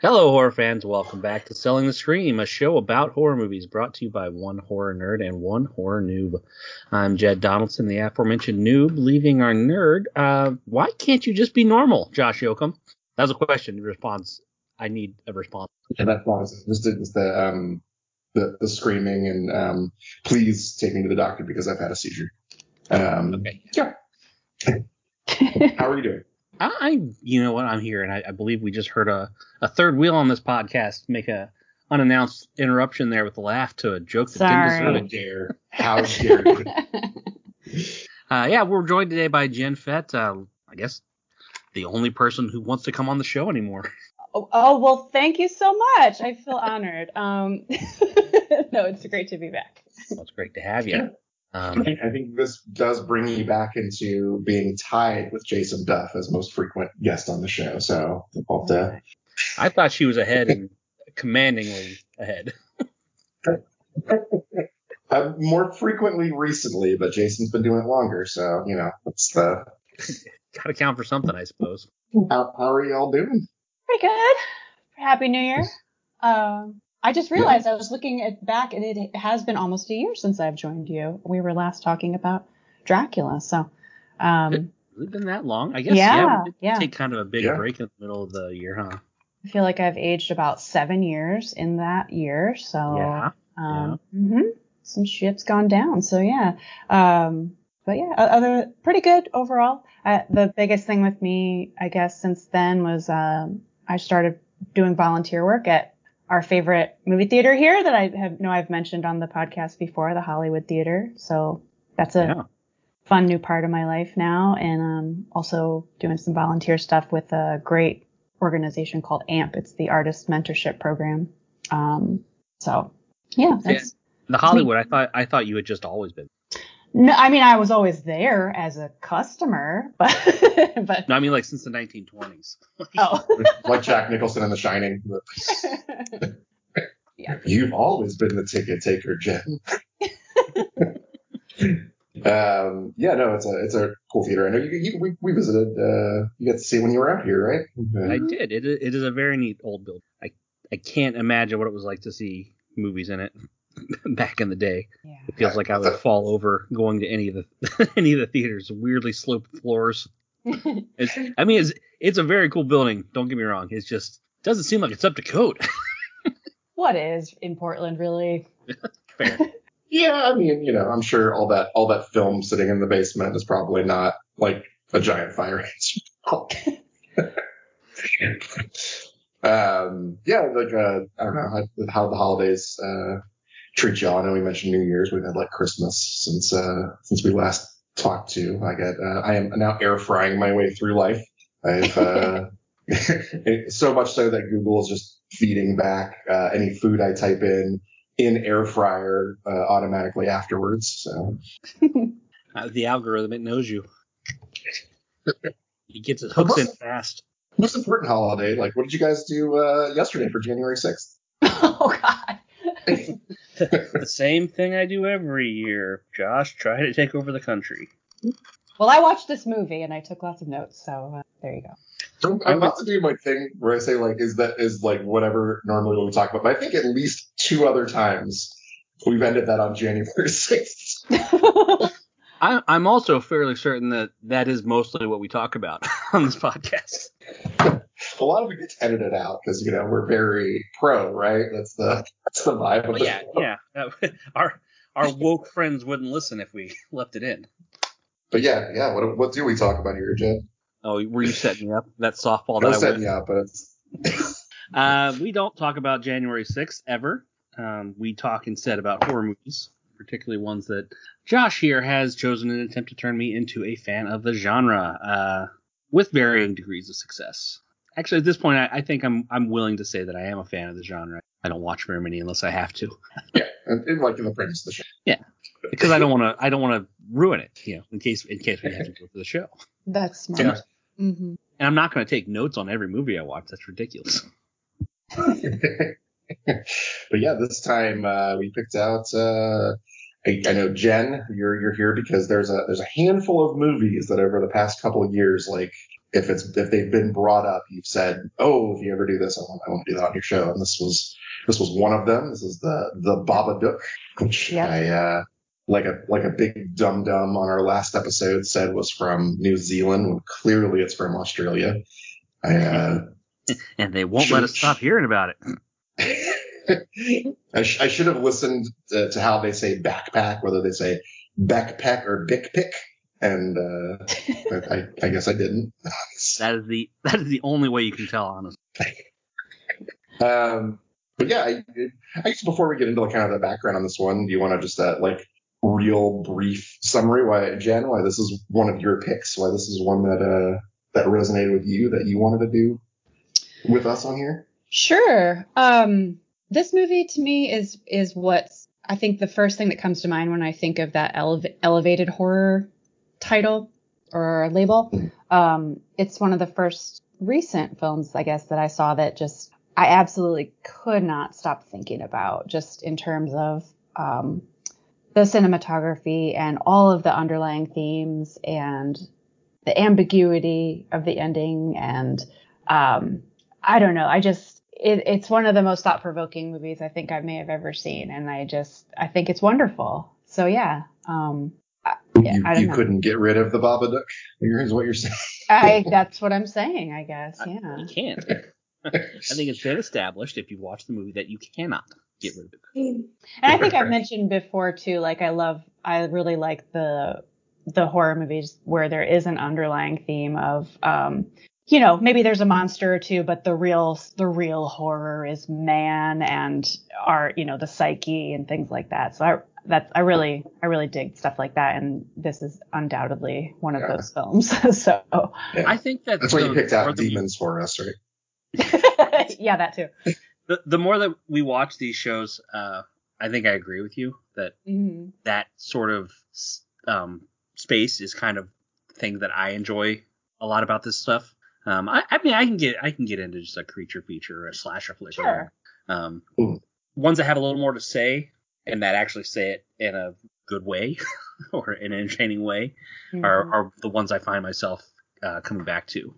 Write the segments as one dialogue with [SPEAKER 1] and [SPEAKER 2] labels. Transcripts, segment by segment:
[SPEAKER 1] Hello, horror fans. Welcome back to Selling the Scream, a show about horror movies brought to you by one horror nerd and one horror noob. I'm Jed Donaldson, the aforementioned noob, leaving our nerd. Uh, why can't you just be normal, Josh Yoakum? That was a question. Response. I need a response.
[SPEAKER 2] And that's long as just the um the the screaming and um please take me to the doctor because I've had a seizure. Um,
[SPEAKER 1] Okay.
[SPEAKER 2] Yeah. How are you doing?
[SPEAKER 1] I, I you know what? I'm here, and I, I believe we just heard a, a third wheel on this podcast make a unannounced interruption there with a laugh to a joke that
[SPEAKER 3] Sorry.
[SPEAKER 1] didn't deserve a
[SPEAKER 2] dare? How dare you?
[SPEAKER 1] Uh, yeah, we're joined today by Jen Fett. Uh, I guess the only person who wants to come on the show anymore.
[SPEAKER 3] oh, oh, well, thank you so much. I feel honored. Um, no, it's great to be back.
[SPEAKER 1] So it's great to have you.
[SPEAKER 2] I
[SPEAKER 1] Um,
[SPEAKER 2] think, I think this does bring you back into being tied with Jason Duff as most frequent guest on the show. So we'll to
[SPEAKER 1] I thought she was ahead and commandingly ahead.
[SPEAKER 2] uh, more frequently recently, but Jason's been doing it longer. So you know, it's the
[SPEAKER 1] Got to count for something, I suppose.
[SPEAKER 2] how, how are y'all doing?
[SPEAKER 3] Pretty good. Happy New Year. Um, I just realized I was looking at back, and it has been almost a year since I've joined you. We were last talking about Dracula, so um,
[SPEAKER 1] Has it been that long? I guess.
[SPEAKER 3] Yeah,
[SPEAKER 1] Yeah. we did
[SPEAKER 3] yeah.
[SPEAKER 1] Take kind of a big
[SPEAKER 2] Yeah.
[SPEAKER 1] break in the middle of the year, huh?
[SPEAKER 3] I feel like I've aged about seven years in that year. So
[SPEAKER 1] Yeah,
[SPEAKER 3] Um, hmm Some shit's gone down. So yeah. Um, but yeah, other pretty good overall. Uh, the biggest thing with me, I guess, since then was um, I started doing volunteer work at our favorite movie theater here that I have know I've mentioned on the podcast before, the Hollywood Theater. So that's a
[SPEAKER 1] Yeah.
[SPEAKER 3] fun new part of my life now, and um, also doing some volunteer stuff with a great organization called AMP. It's the Artist Mentorship Program. Um, so yeah, that's.
[SPEAKER 1] The Hollywood. I thought. I thought you had just always been.
[SPEAKER 3] No, I mean I was always there as a customer, but but
[SPEAKER 1] No, I mean like since the 1920s.
[SPEAKER 3] oh
[SPEAKER 2] Like Jack Nicholson in The Shining.
[SPEAKER 3] yeah.
[SPEAKER 2] You've always been the ticket taker, Jen. um, yeah, no, it's a it's a cool theater. I know you, you we, we visited. Uh, you got to see when you were out here, right? Uh,
[SPEAKER 1] I did. It, it is a very neat old building. I I can't imagine what it was like to see movies in it back in the day.
[SPEAKER 3] yeah.
[SPEAKER 1] It feels like I would fall over going to any of the any of the theaters. Weirdly sloped floors. It's, I mean, it's it's a very cool building. Don't get me wrong. It's just doesn't seem like it's up to code.
[SPEAKER 3] What is in Portland really?
[SPEAKER 1] Fair.
[SPEAKER 2] yeah, I mean, you know, I'm sure all that all that film sitting in the basement is probably not like a giant fire engine. um, yeah, like uh, I don't know how, how the holidays uh, treat y'all. I know we mentioned New Year's. We've had like Christmas since uh, since we last talked to. I get uh, I am now air frying my way through life. I've uh, so much so that Google is just feeding back uh, any food I type in in air fryer uh, automatically afterwards. So
[SPEAKER 1] Uh, the algorithm it knows you. It gets its hooks in fast.
[SPEAKER 2] most important holiday, like what did you guys do uh, yesterday for January 6th?
[SPEAKER 3] oh God.
[SPEAKER 1] the same thing I do every year. Josh, try to take over the country.
[SPEAKER 3] Well, I watched this movie and I took lots of notes, so uh, there you go.
[SPEAKER 2] So I'm about to do my thing where I say like, is that is like whatever normally we talk about, but I think at least two other times we've ended that on January 6th.
[SPEAKER 1] I, I'm also fairly certain that that is mostly what we talk about on this podcast.
[SPEAKER 2] A lot of it gets edited out because you know we're very pro, right? That's the that's the vibe of
[SPEAKER 1] Well,
[SPEAKER 2] the
[SPEAKER 1] yeah,
[SPEAKER 2] show.
[SPEAKER 1] yeah. That- our our woke friends wouldn't listen if we left it in.
[SPEAKER 2] But yeah, yeah. What what do we talk about here, Jen?
[SPEAKER 1] Oh, were you setting me up? That softball
[SPEAKER 2] No
[SPEAKER 1] that I
[SPEAKER 2] setting
[SPEAKER 1] was.
[SPEAKER 2] you up, but it's
[SPEAKER 1] Uh, we don't talk about January 6th ever. Um, we talk instead about horror movies, particularly ones that Josh here has chosen an attempt to turn me into a fan of the genre, uh, with varying degrees of success. Actually, at this point, I, I think I'm I'm willing to say that I am a fan of the genre. I don't watch very many unless I have to,
[SPEAKER 2] yeah, and, and like in the premise of the show.
[SPEAKER 1] Yeah, because I don't want to I don't want to ruin it, you know, in case in case we have to go for the show.
[SPEAKER 3] That's smart.
[SPEAKER 2] Yeah.
[SPEAKER 3] hmm
[SPEAKER 1] And I'm not going to take notes on every movie I watch. That's ridiculous.
[SPEAKER 2] but yeah, this time uh, we picked out. Uh, I, I know Jen, you're you're here because there's a there's a handful of movies that over the past couple of years like if it's if they've been brought up, you've said, "Oh, if you ever do this, I want I want to do that on your show." And this was this was one of them. This is the the Babadook, which
[SPEAKER 3] Yep.
[SPEAKER 2] I uh, like a like a big dum dum on our last episode said was from New Zealand when clearly it's from Australia. I uh,
[SPEAKER 1] And they won't let us stop hearing about it.
[SPEAKER 2] I, sh- I should have listened to, to how they say backpack, whether they say backpack or dick pick, and uh, but I, I guess I didn't.
[SPEAKER 1] That is the that is the only way you can tell, honestly.
[SPEAKER 2] Um, but yeah, I, I guess before we get into like kind of the background on this one, do you want to just uh, like real brief summary why Jen, why this is one of your picks, why this is one that uh that resonated with you that you wanted to do with us on here?
[SPEAKER 3] Sure. Um, this movie to me is is what's I think the first thing that comes to mind when I think of that elev- elevated horror title or label. Um, it's one of the first recent films, I guess, that I saw that just I absolutely could not stop thinking about, just in terms of um, the cinematography and all of the underlying themes and the ambiguity of the ending and um, I don't know. I just it, it's one of the most thought provoking movies I think I may have ever seen, and I just I think it's wonderful. So yeah, um, Yeah,
[SPEAKER 2] you you
[SPEAKER 3] know.
[SPEAKER 2] couldn't get rid of the Babadook. Is what you're saying?
[SPEAKER 3] I that's what I'm saying. I guess
[SPEAKER 1] I-
[SPEAKER 3] yeah.
[SPEAKER 1] You can't. I think it's been established if you watch the movie that you cannot get rid of it.
[SPEAKER 3] And I think I've mentioned before too, like I love, I really like the the horror movies where there is an underlying theme of, um, you know, maybe there's a monster or two, but the real the real horror is man and our, you know, the psyche and things like that. So I that's I really I really dig stuff like that, and this is undoubtedly one of
[SPEAKER 2] Yeah.
[SPEAKER 3] those films. so
[SPEAKER 2] Yeah.
[SPEAKER 1] I think that
[SPEAKER 2] That's why you picked out
[SPEAKER 1] that we-
[SPEAKER 2] demons for us, right?
[SPEAKER 3] yeah, that too.
[SPEAKER 1] the, the more that we watch these shows, uh, I think I agree with you that
[SPEAKER 3] hmm
[SPEAKER 1] that sort of um, space is kind of the thing that I enjoy a lot about this stuff. Um, I, I mean, I can get I can get into just a creature feature or a slasher flick.
[SPEAKER 3] Sure.
[SPEAKER 1] Um,
[SPEAKER 2] Mm.
[SPEAKER 1] ones that have a little more to say and that actually say it in a good way or in an entertaining way are, are the ones I find myself uh, coming back to.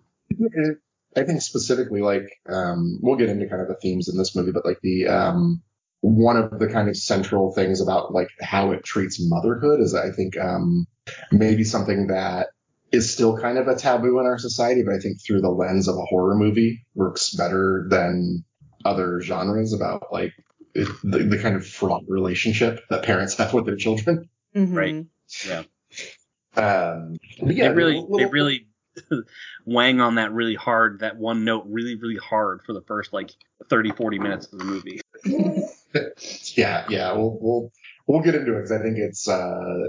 [SPEAKER 2] I think specifically, like, um, we'll get into kind of the themes in this movie, but like the, um, one of the kind of central things about like how it treats motherhood is I think, um, maybe something that is still kind of a taboo in our society, but I think through the lens of a horror movie works better than other genres about like it, the, the kind of fraught relationship that parents have with their children.
[SPEAKER 3] Mhm.
[SPEAKER 1] Right. Yeah.
[SPEAKER 2] Um, yeah,
[SPEAKER 1] they really
[SPEAKER 2] little-
[SPEAKER 1] they really wang on that really hard that one note really really hard for the first like 30 40 minutes of the movie
[SPEAKER 2] yeah, yeah, we'll we'll we'll get into it because I think it's uh,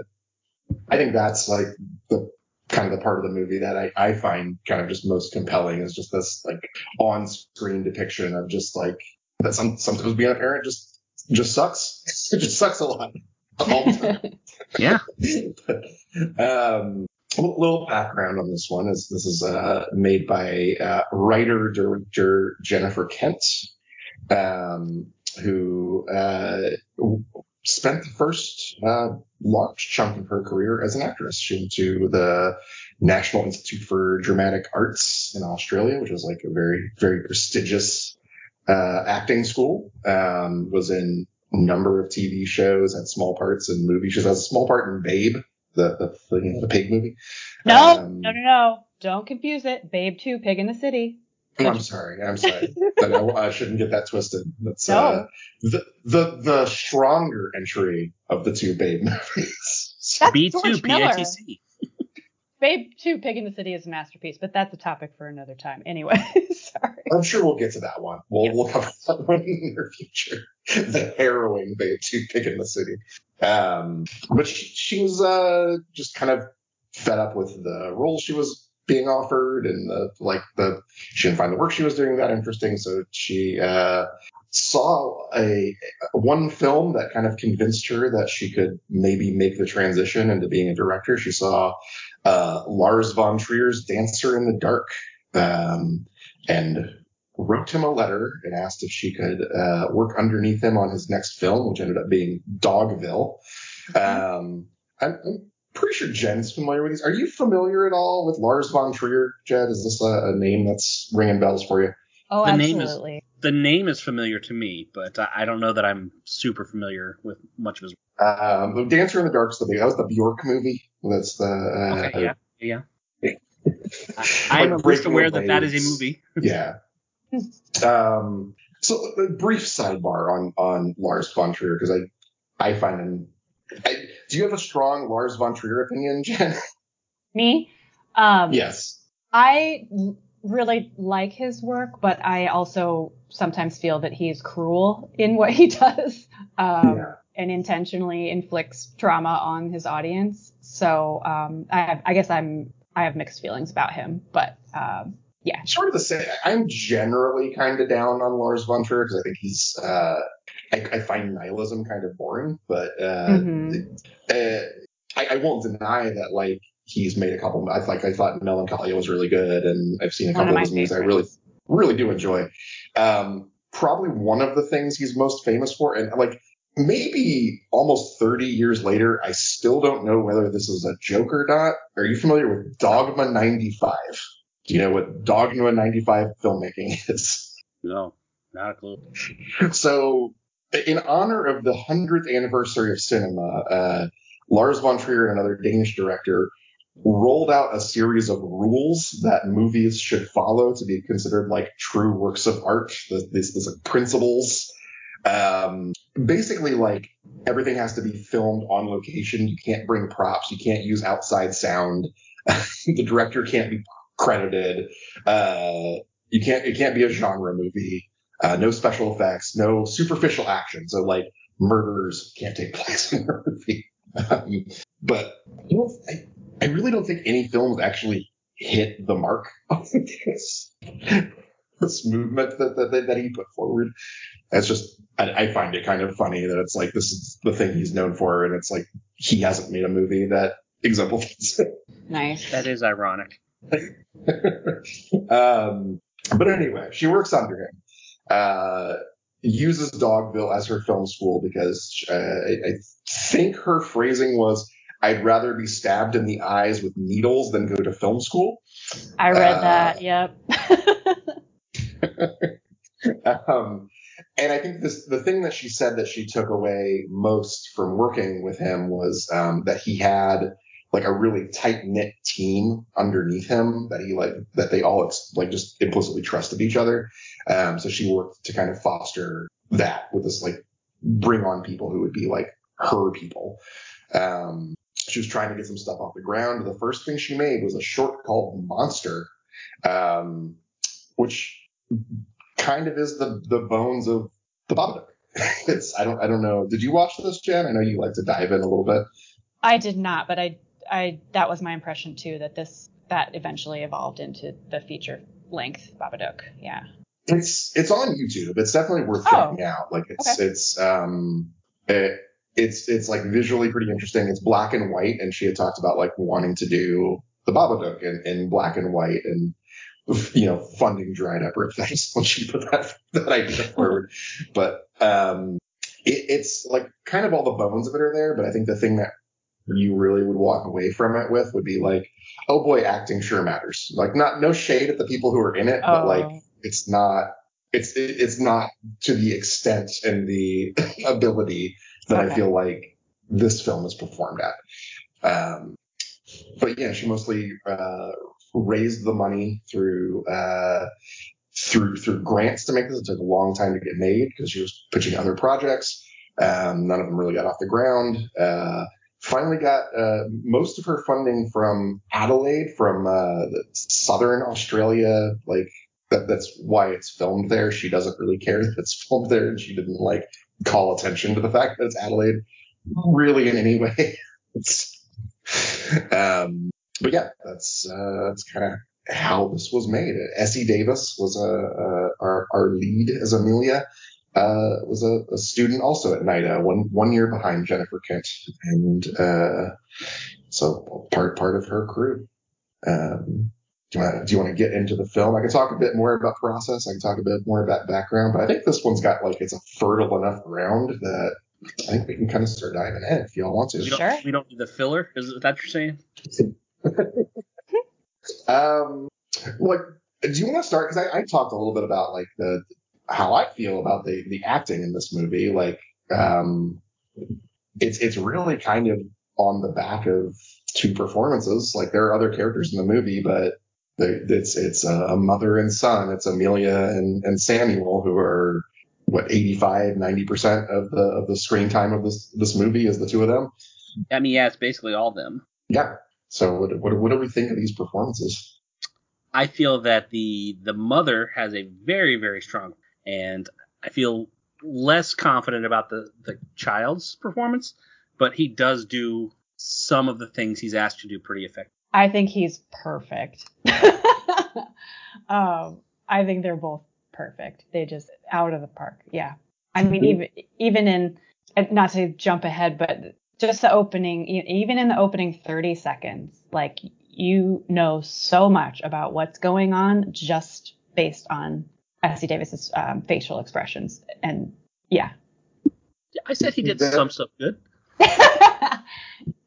[SPEAKER 2] I think that's like the kind of the part of the movie that I, I find kind of just most compelling is just this like on screen depiction of just like that some sometimes being a parent just just sucks. It just sucks a lot. All the time.
[SPEAKER 1] yeah
[SPEAKER 2] um, a little background on this one is this is uh, made by uh, writer director Jennifer Kent, um, who uh, spent the first uh, large chunk of her career as an actress. She went to the National Institute for Dramatic Arts in Australia, which was like a very very prestigious uh, acting school. Um, was in a number of TV shows, had small parts in movies. She has a small part in Babe, the the, the, you know, the pig movie.
[SPEAKER 3] No,
[SPEAKER 2] Um,
[SPEAKER 3] no, no, no. Don't confuse it. Babe 2, Pig in the City.
[SPEAKER 2] Oh, I'm sorry. I'm sorry. Then I, I shouldn't get that twisted. That's
[SPEAKER 3] No.
[SPEAKER 2] uh, the the the stronger entry of the two Babe movies.
[SPEAKER 3] That's
[SPEAKER 1] b2
[SPEAKER 3] George Miller.
[SPEAKER 1] pitc
[SPEAKER 3] Babe 2, Pig in the City is a masterpiece, but that's a topic for another time. Anyway, sorry.
[SPEAKER 2] I'm sure we'll get to that one. We'll
[SPEAKER 3] Yeah.
[SPEAKER 2] we'll cover that one in the near future. The harrowing two Pig in the City. Um, but she, she was uh just kind of fed up with the role she was being offered and the like the she didn't find the work she was doing that interesting, so she uh saw a one film that kind of convinced her that she could maybe make the transition into being a director. She saw uh, Lars von Trier's Dancer in the Dark, um, and wrote him a letter and asked if she could uh, work underneath him on his next film, which ended up being Dogville. Um, I'm, I'm pretty sure Jen's familiar with these. Are you familiar at all with Lars von Trier, Jed? Is this a, a name that's ringing bells for you?
[SPEAKER 3] Oh,
[SPEAKER 1] The name is-
[SPEAKER 3] absolutely.
[SPEAKER 1] The name is familiar to me, but I I don't know that I'm super familiar with much of his.
[SPEAKER 2] Um, the Dancer in the Dark's the big. That was the Bjork movie. That's the. Uh,
[SPEAKER 1] Okay, yeah, yeah.
[SPEAKER 2] Like
[SPEAKER 1] I, I'm at least aware that that is a movie.
[SPEAKER 2] yeah. Um, so a brief sidebar on on Lars von Trier because I I find him. I, do you have a strong Lars von Trier opinion, Jen?
[SPEAKER 3] Me? Um,
[SPEAKER 2] yes.
[SPEAKER 3] I really like his work, but I also sometimes feel that he's cruel in what he does um,
[SPEAKER 2] Yeah.
[SPEAKER 3] and intentionally inflicts trauma on his audience. So um, I, I guess I'm I have mixed feelings about him, but um, yeah,
[SPEAKER 2] Sort of the same. I'm generally kind of down on Lars von Trier because I think he's. Uh, I, I find nihilism kind of boring, but uh,
[SPEAKER 3] Mhm.
[SPEAKER 2] uh, I, I won't deny that like he's made a couple. I like I thought Melancholia was really good, and I've seen a
[SPEAKER 3] One
[SPEAKER 2] couple
[SPEAKER 3] of
[SPEAKER 2] of, his movies I really really do enjoy. Um, probably one of the things he's most famous for, and like maybe almost 30 years later, I still don't know whether this is a joke or not. Are you familiar with Dogma 95? Do you know what Dogma 95 filmmaking is?
[SPEAKER 1] No, not a clue.
[SPEAKER 2] So, in honor of the 100th anniversary of cinema, uh, Lars von Trier, and another Danish director, rolled out a series of rules that movies should follow to be considered like true works of art. This, this, this principles. Um, basically, like everything has to be filmed on location. You can't bring props. You can't use outside sound. the director can't be credited. Uh, you can't. It can't be a genre movie. Uh, no special effects, no superficial action. So like murders can't take place in a movie. Um, but you know, I, I really don't think any films actually hit the mark of this, this movement that, that that he put forward. It's just I, I find it kind of funny that it's like this is the thing he's known for, and it's like he hasn't made a movie that exemplifies it.
[SPEAKER 3] nice.
[SPEAKER 1] That is ironic.
[SPEAKER 2] um, but anyway, she works under him. Uh, uses Dogville as her film school because uh, I, I think her phrasing was, "I'd rather be stabbed in the eyes with needles than go to film school."
[SPEAKER 3] I read
[SPEAKER 2] uh,
[SPEAKER 3] that. Yep.
[SPEAKER 2] um, and I think this the thing that she said that she took away most from working with him was um, that he had like a really tight knit team underneath him that he like that they all ex- like just implicitly trusted each other. Um, so she worked to kind of foster that with this like bring on people who would be like her people. Um, she was trying to get some stuff off the ground. The first thing she made was a short called Monster, um, which kind of is the the bones of the Babadook. it's I don't I don't know. Did you watch this, Jen? I know you like to dive in a little bit.
[SPEAKER 3] I did not, but I I that was my impression too that this that eventually evolved into the feature length Babadook. Yeah.
[SPEAKER 2] It's it's on YouTube. It's definitely worth
[SPEAKER 3] Oh.
[SPEAKER 2] checking out. Like it's
[SPEAKER 3] Okay.
[SPEAKER 2] it's um it, it's it's like visually pretty interesting. It's black and white, and she had talked about like wanting to do the Babadook in, in black and white, and you know funding dried up or things when she put that that idea forward. But um, it, it's like kind of all the bones of it are there. But I think the thing that you really would walk away from it with would be like, oh boy, acting sure matters. Like not no shade at the people who are in it, but like
[SPEAKER 3] Oh.
[SPEAKER 2] it's not it's it, it's not to the extent and the ability that I feel like this film is performed at. Um, but yeah, she mostly uh, raised the money through uh, through through grants to make this. It took a long time to get made because she was pitching other projects. Um, none of them really got off the ground. Uh, finally got uh, most of her funding from Adelaide, from uh, southern Australia. Like that, that's why it's filmed there. She doesn't really care that it's filmed there, and she didn't like call attention to the fact that it's Adelaide really in any way. Um, but yeah, that's uh, that's kind of how this was made. Essie Davis was a, a our, our lead as Amelia. Uh, was a, a student also at NIDA, one one year behind Jennifer Kent, and uh, so part part of her crew. Um, do you, want, do you want to get into the film? I can talk a bit more about process. I can talk a bit more about background, but I think this one's got like it's a fertile enough ground that I think we can kind of start diving in if y'all want
[SPEAKER 1] We
[SPEAKER 2] to.
[SPEAKER 1] don't,
[SPEAKER 3] Sure.
[SPEAKER 1] we don't need the filler. Is that what you're saying?
[SPEAKER 2] Um, like, do you want to start? Because I, I talked a little bit about like the how I feel about the the acting in this movie. Like, um, it's it's really kind of on the back of two performances. Like, there are other characters in the movie, but the, it's it's a mother and son. It's Amelia and and Samuel who are what 85 90 percent of the of the screen time of this this movie is the two of them.
[SPEAKER 1] I mean, yeah, it's basically all them.
[SPEAKER 2] Yeah. So what what, what do we think of these performances?
[SPEAKER 1] I feel that the the mother has a very very strong, and I feel less confident about the the child's performance, but he does do some of the things he's asked to do pretty effectively.
[SPEAKER 3] I think he's perfect. um, I think they're both perfect. They just out of the park. Yeah. I mean, even even in not to jump ahead, but just the opening, even in the opening 30 seconds, like you know so much about what's going on just based on Essie Davis's um, facial expressions, and yeah.
[SPEAKER 1] I said he did
[SPEAKER 2] Yeah.
[SPEAKER 1] some stuff good.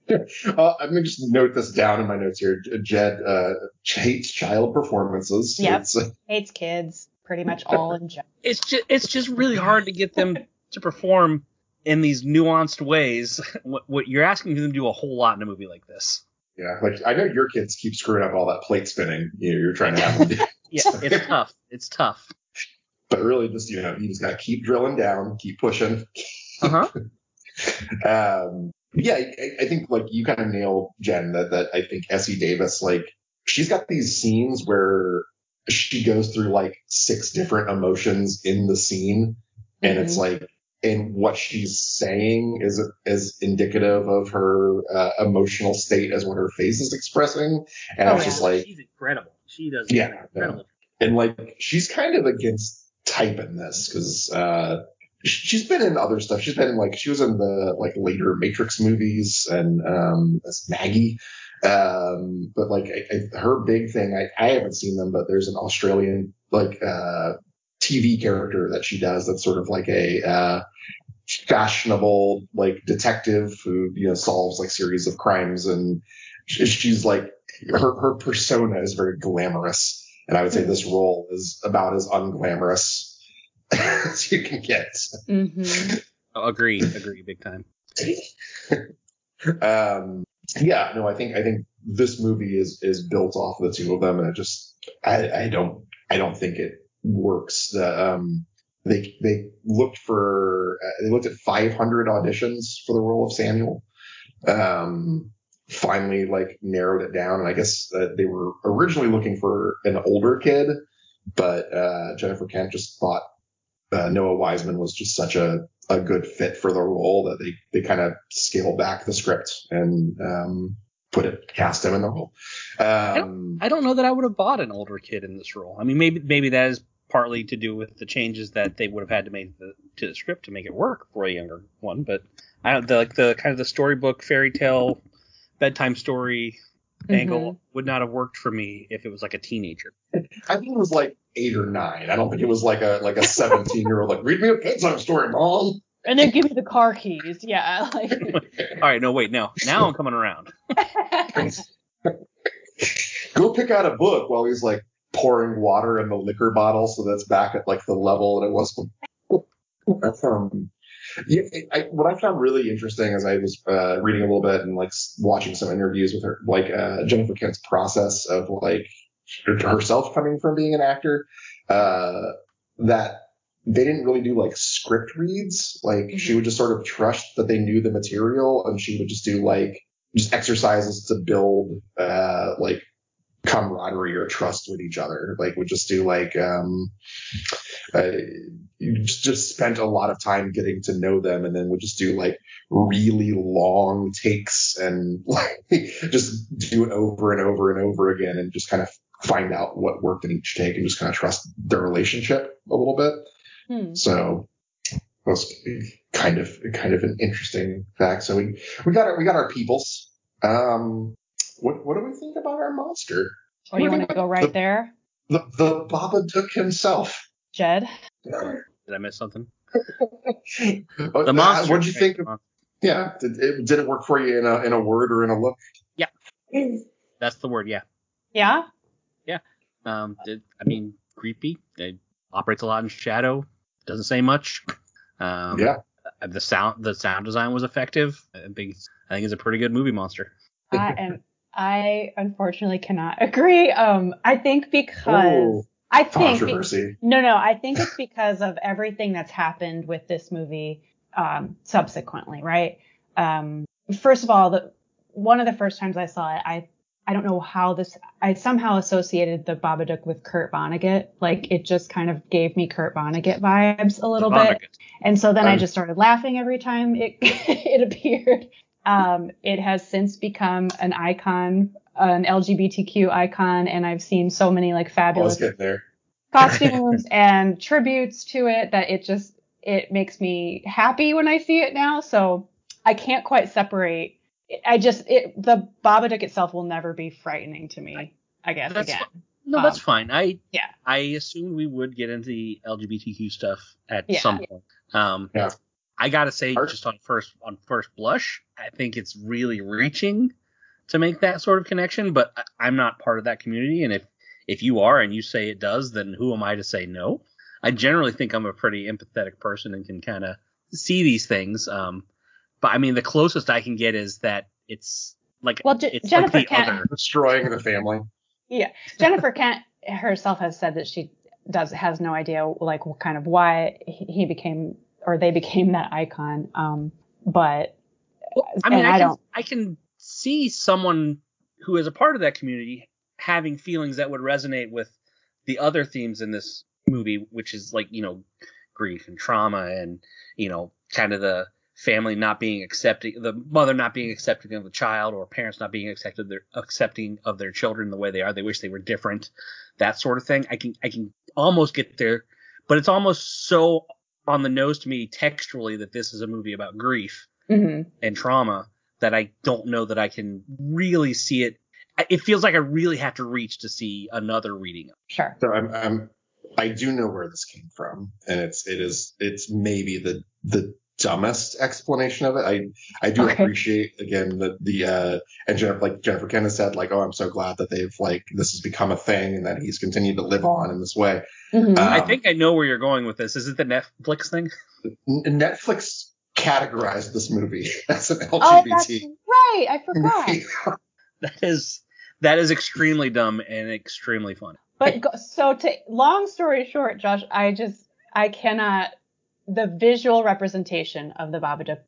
[SPEAKER 2] Uh, I'm gonna just note this down in my notes here. Jed uh, hates child performances.
[SPEAKER 3] Yep.
[SPEAKER 2] It's, uh,
[SPEAKER 3] Hates kids, pretty much all in general.
[SPEAKER 1] It's just it's just really hard to get them to perform in these nuanced ways. What, what you're asking them to do a whole lot in a movie like this.
[SPEAKER 2] yeah, like I know your kids keep screwing up all that plate spinning. You know, you're trying to have them do,
[SPEAKER 1] Yeah, it's tough. It's tough.
[SPEAKER 2] but really just you know you just gotta keep drilling down, keep pushing.
[SPEAKER 1] Uh huh.
[SPEAKER 2] Um, yeah, I, I think like you kind of nailed Jen that that I think Essie Davis like she's got these scenes where she goes through like six different emotions in the scene, and it's like and what she's saying is is indicative of her uh, emotional state as what her face is expressing, and
[SPEAKER 3] Oh,
[SPEAKER 2] it's
[SPEAKER 3] yeah.
[SPEAKER 2] just like
[SPEAKER 1] she's incredible. She does
[SPEAKER 2] Yeah,
[SPEAKER 1] incredible.
[SPEAKER 2] and like she's kind of against type in this because uh she's been in other stuff she's been in like she was in the like later matrix movies and um as maggie um but like I, I, her big thing I, I haven't seen them but there's an australian like uh tv character that she does that's sort of like a uh fashionable like detective who you know solves like series of crimes and she's like her her persona is very glamorous and I would say this role is about as unglamorous as you can get.
[SPEAKER 3] Mm-hmm.
[SPEAKER 1] Oh, agree, agree, big time.
[SPEAKER 2] Um, yeah, no, I think I think this movie is is built off the two of them, and it just I, I don't I don't think it works. The um they they looked for uh, they looked at 500 auditions for the role of Samuel. Um, finally like narrowed it down, and I guess uh, they were originally looking for an older kid, but uh, Jennifer Kent just thought uh, Noah Wiseman was just such a a good fit for the role that they they kind of scaled back the script and um, put it cast him in the role. Um,
[SPEAKER 1] I don't know that I would have bought an older kid in this role. I mean, maybe maybe that is partly to do with the changes that they would have had to make the, to the script to make it work for a younger one. But I don't the, like the kind of the storybook fairy tale bedtime story mm-hmm. angle would not have worked for me if it was like a teenager.
[SPEAKER 2] I think it was like eight or nine. I don't think it was like a like a seventeen year old like read me a bedtime story, mom.
[SPEAKER 3] And then give me the car keys. Yeah. Like,
[SPEAKER 1] All right, no wait, no, now I'm coming around.
[SPEAKER 2] Go pick out a book while he's like pouring water in the liquor bottle so that's back at like the level that it was. um, yeah, I, what I found really interesting as I was uh, reading a little bit and like watching some interviews with her, like uh, Jennifer Kent's process of like herself coming from being an actor, uh, that they didn't really do like script reads. Like she
[SPEAKER 3] Mhm.
[SPEAKER 2] would just sort of trust that they knew the material and she would just do like just exercises to build uh like camaraderie or trust with each other. Like would just do like um uh, you just, just spent a lot of time getting to know them and then would just do like really long takes and like just do it over and over and over again and just kind of find out what worked in each take and just kind of trust their relationship a little bit.
[SPEAKER 3] hmm.
[SPEAKER 2] So that's kind of kind of an interesting fact. So we we got our we got our peoples. Um, what what do we think about our monster?
[SPEAKER 3] Or you want to go right there,
[SPEAKER 2] The the Babadook himself.
[SPEAKER 3] Jed?
[SPEAKER 1] Did I miss something?
[SPEAKER 2] the
[SPEAKER 1] monster.
[SPEAKER 2] What did you think? Of, yeah, did it, did it work for you in a in a word or in a look?
[SPEAKER 1] Yeah, that's the word. Yeah.
[SPEAKER 3] Yeah. Yeah.
[SPEAKER 1] Um. It, I mean, creepy. It operates a lot in shadow. Doesn't say much. Um,
[SPEAKER 2] yeah,
[SPEAKER 1] uh, The sound, the sound design was effective. I think, I think it's a pretty good movie monster.
[SPEAKER 3] I am. I unfortunately cannot agree. Um, I think because
[SPEAKER 2] Oh,
[SPEAKER 3] I think
[SPEAKER 2] controversy.
[SPEAKER 3] no, no, I think it's because of everything that's happened with this movie um, subsequently, right? Um, first of all, the one of the first times I saw it, I I don't know how this I somehow associated the Babadook with Kurt Vonnegut, like it just kind of gave me Kurt Vonnegut vibes a little bit. And so then I just started laughing every time it it appeared. Um, it has since become an icon, an LGBTQ icon, and I've seen so many like fabulous
[SPEAKER 2] getting there.
[SPEAKER 3] costumes and tributes to it that it just it makes me happy when I see it now. So I can't quite separate. I just it the Babadook itself will never be frightening to me. I guess
[SPEAKER 1] That's
[SPEAKER 3] again.
[SPEAKER 1] No, that's
[SPEAKER 3] Um,
[SPEAKER 1] fine. I
[SPEAKER 3] yeah.
[SPEAKER 1] I assumed we would get into the LGBTQ stuff at
[SPEAKER 3] Yeah.
[SPEAKER 1] some point. Um,
[SPEAKER 2] Yeah.
[SPEAKER 1] I gotta say,
[SPEAKER 2] Art-
[SPEAKER 1] just on first on first blush, I think it's really reaching to make that sort of connection. But I, I'm not part of that community, and if if you are and you say it does, then who am I to say no? I generally think I'm a pretty empathetic person and can kind of see these things. Um, but I mean, the closest I can get is that it's like
[SPEAKER 3] Well, Je-
[SPEAKER 1] it's
[SPEAKER 3] Jennifer
[SPEAKER 1] like the
[SPEAKER 3] Kent-
[SPEAKER 1] other.
[SPEAKER 2] Destroying the family.
[SPEAKER 3] Yeah, Jennifer Kent herself has said that she does has no idea like what kind of why he he became or they became that icon. Um, but
[SPEAKER 1] I mean, I,
[SPEAKER 3] I
[SPEAKER 1] can,
[SPEAKER 3] don't-
[SPEAKER 1] I can see someone who is a part of that community having feelings that would resonate with the other themes in this movie, which is like, you know, grief and trauma and, you know, kind of the family not being accepting, the mother not being accepting of the child or parents not being accepted, their accepting of their children the way they are. They wish they were different, that sort of thing. I can, I can almost get there, but it's almost so on the nose to me textually that this is a movie about grief
[SPEAKER 3] mhm.
[SPEAKER 1] and trauma that I don't know that I can really see it. It feels like I really have to reach to see another reading.
[SPEAKER 3] sure.
[SPEAKER 2] So I'm, I'm I do know where this came from, and it's it is it's maybe the the dumbest explanation of it. I I do
[SPEAKER 3] Okay.
[SPEAKER 2] appreciate again the the uh and Jennifer like Jennifer Kent has said like oh I'm so glad that they've like this has become a thing and that he's continued to live on in this way.
[SPEAKER 3] Mhm.
[SPEAKER 2] Uh,
[SPEAKER 1] I
[SPEAKER 2] Um,
[SPEAKER 1] think I know where you're going with this. Is it the Netflix thing?
[SPEAKER 2] N- Netflix categorized this movie as an
[SPEAKER 3] oh, that's
[SPEAKER 2] LGBT
[SPEAKER 3] right. I forgot.
[SPEAKER 1] That is that is extremely dumb and extremely funny.
[SPEAKER 3] But go, so to long story short, Josh, I just I cannot the visual representation of the Babadook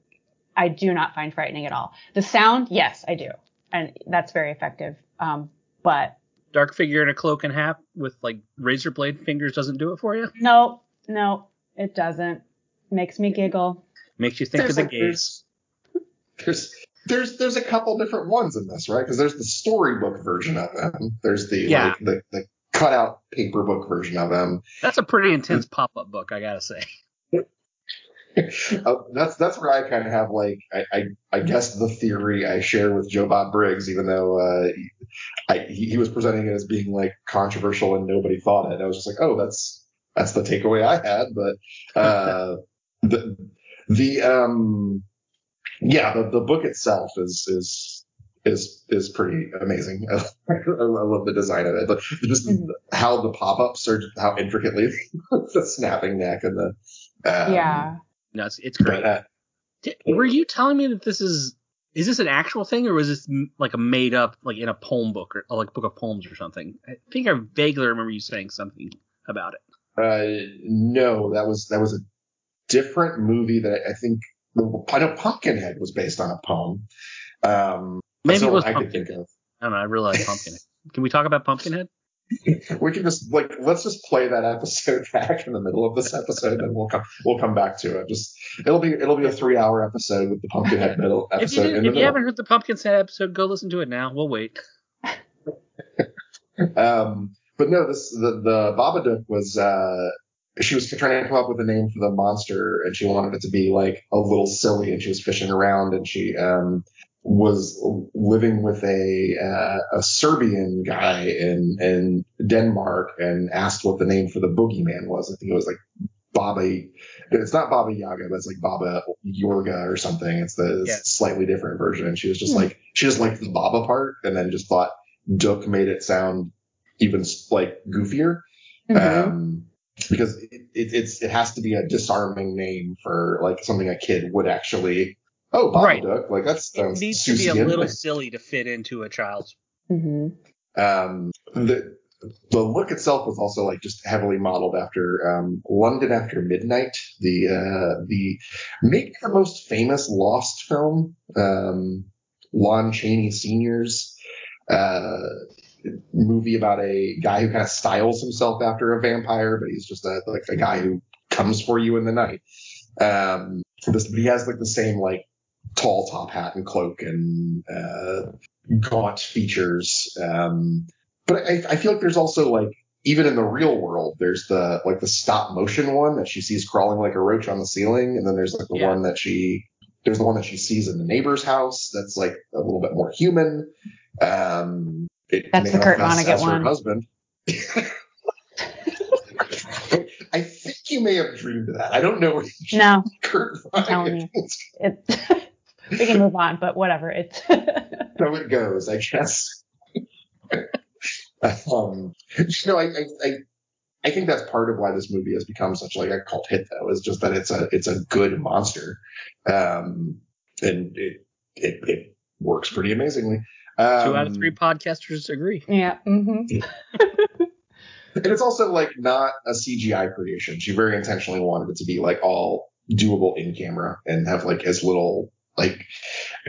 [SPEAKER 3] I do not find frightening at all. The sound, yes, I do. And that's very effective. Um but
[SPEAKER 1] Dark figure in a cloak and hat with like razor blade fingers doesn't do it for you.
[SPEAKER 3] no, no, it doesn't. Makes me giggle.
[SPEAKER 1] Makes you think
[SPEAKER 2] There's
[SPEAKER 1] of the
[SPEAKER 2] like-
[SPEAKER 1] gays.
[SPEAKER 2] There's there's there's a couple different ones in this, right? Because there's the storybook version of them. There's the
[SPEAKER 1] Yeah.
[SPEAKER 2] like the, the cutout paper book version of them.
[SPEAKER 1] That's a pretty intense pop up book, I gotta say.
[SPEAKER 2] Uh, that's that's where I kind of have like I, I I guess the theory I share with Joe Bob Briggs, even though uh, he- I, he, he was presenting it as being like controversial and nobody thought it. I was just like, oh, that's that's the takeaway I had. But uh, the the um yeah the, the book itself is is is is pretty amazing. I, love the design of it, but just
[SPEAKER 3] Mhm.
[SPEAKER 2] how the pop ups are, how intricately the snapping neck and the um,
[SPEAKER 3] yeah.
[SPEAKER 1] No, it's, it's great.
[SPEAKER 2] But, uh,
[SPEAKER 1] Di- Were you telling me that this is is this an actual thing or was this like a made up like in a poem book or, or like book of poems or something? I think I vaguely remember you saying something about it.
[SPEAKER 2] Uh, no, that was that was a different movie that I think I know Pumpkinhead was based on a poem. Um,
[SPEAKER 1] Maybe
[SPEAKER 2] that's
[SPEAKER 1] it was
[SPEAKER 2] I could
[SPEAKER 1] Pumpkinhead.
[SPEAKER 2] think of.
[SPEAKER 1] I don't know. I really like Pumpkinhead. Can we talk about Pumpkinhead?
[SPEAKER 2] We can just like let's just play that episode back in the middle of this episode, and we'll come we'll come back to it. Just it'll be it'll be a three hour episode with the Pumpkinhead middle
[SPEAKER 1] If you,
[SPEAKER 2] episode
[SPEAKER 1] didn't,
[SPEAKER 2] in the
[SPEAKER 1] if you haven't heard the Pumpkinhead episode, go listen to it now. We'll wait.
[SPEAKER 2] Um, but no, this the the Babadook was uh she was trying to come up with a name for the monster and she wanted it to be like a little silly and she was fishing around and she um was living with a uh, a Serbian guy in in Denmark and asked what the name for the boogeyman was. I think it was like Baba. It's not Baba Yaga, but it's like Baba Yorga or something. It's the
[SPEAKER 1] Yeah.
[SPEAKER 2] slightly different version. And she was just
[SPEAKER 3] Hmm.
[SPEAKER 2] like she just liked the Baba part, and then just thought Duck made it sound even like goofier.
[SPEAKER 3] Mhm.
[SPEAKER 2] Um, because it, it, it's it has to be a disarming name for like something a kid would actually. Oh, Baba
[SPEAKER 1] Right.
[SPEAKER 2] Duck, like that
[SPEAKER 1] It
[SPEAKER 2] sounds
[SPEAKER 1] needs to be a
[SPEAKER 2] Seussian.
[SPEAKER 1] little silly to fit into a child's.
[SPEAKER 3] Mhm.
[SPEAKER 2] Um, the the look itself was also like just heavily modeled after um, London After Midnight, the uh, the maybe the most famous Lost film, um, Lon Chaney Senior's uh, movie about a guy who kind of styles himself after a vampire, but he's just a, like a guy who comes for you in the night. Um, this, but he has like the same like tall top hat and cloak and uh, gaunt features. Um, but I, I feel like there's also like even in the real world, there's the like the stop motion one that she sees crawling like a roach on the ceiling, and then there's like the
[SPEAKER 1] Yeah.
[SPEAKER 2] one that she there's the one that she sees in the neighbor's house that's like a little bit more human. Um,
[SPEAKER 3] That's the Kurt Vonnegut
[SPEAKER 2] her
[SPEAKER 3] one.
[SPEAKER 2] husband. I think you may have dreamed that. I don't know where you
[SPEAKER 3] No,
[SPEAKER 2] Kurt Vonnegut.
[SPEAKER 3] it, we can move on, but whatever. It's
[SPEAKER 2] so it goes, I guess. um, you know, I, I, I, I think that's part of why this movie has become such like a cult hit, though, is just that it's a it's a good monster, um, and it it, it works pretty amazingly. Um,
[SPEAKER 1] Two out of three podcasters agree.
[SPEAKER 3] yeah. Mm-hmm.
[SPEAKER 2] and it's also like not a CGI creation. She very intentionally wanted it to be like all doable in camera and have like as little like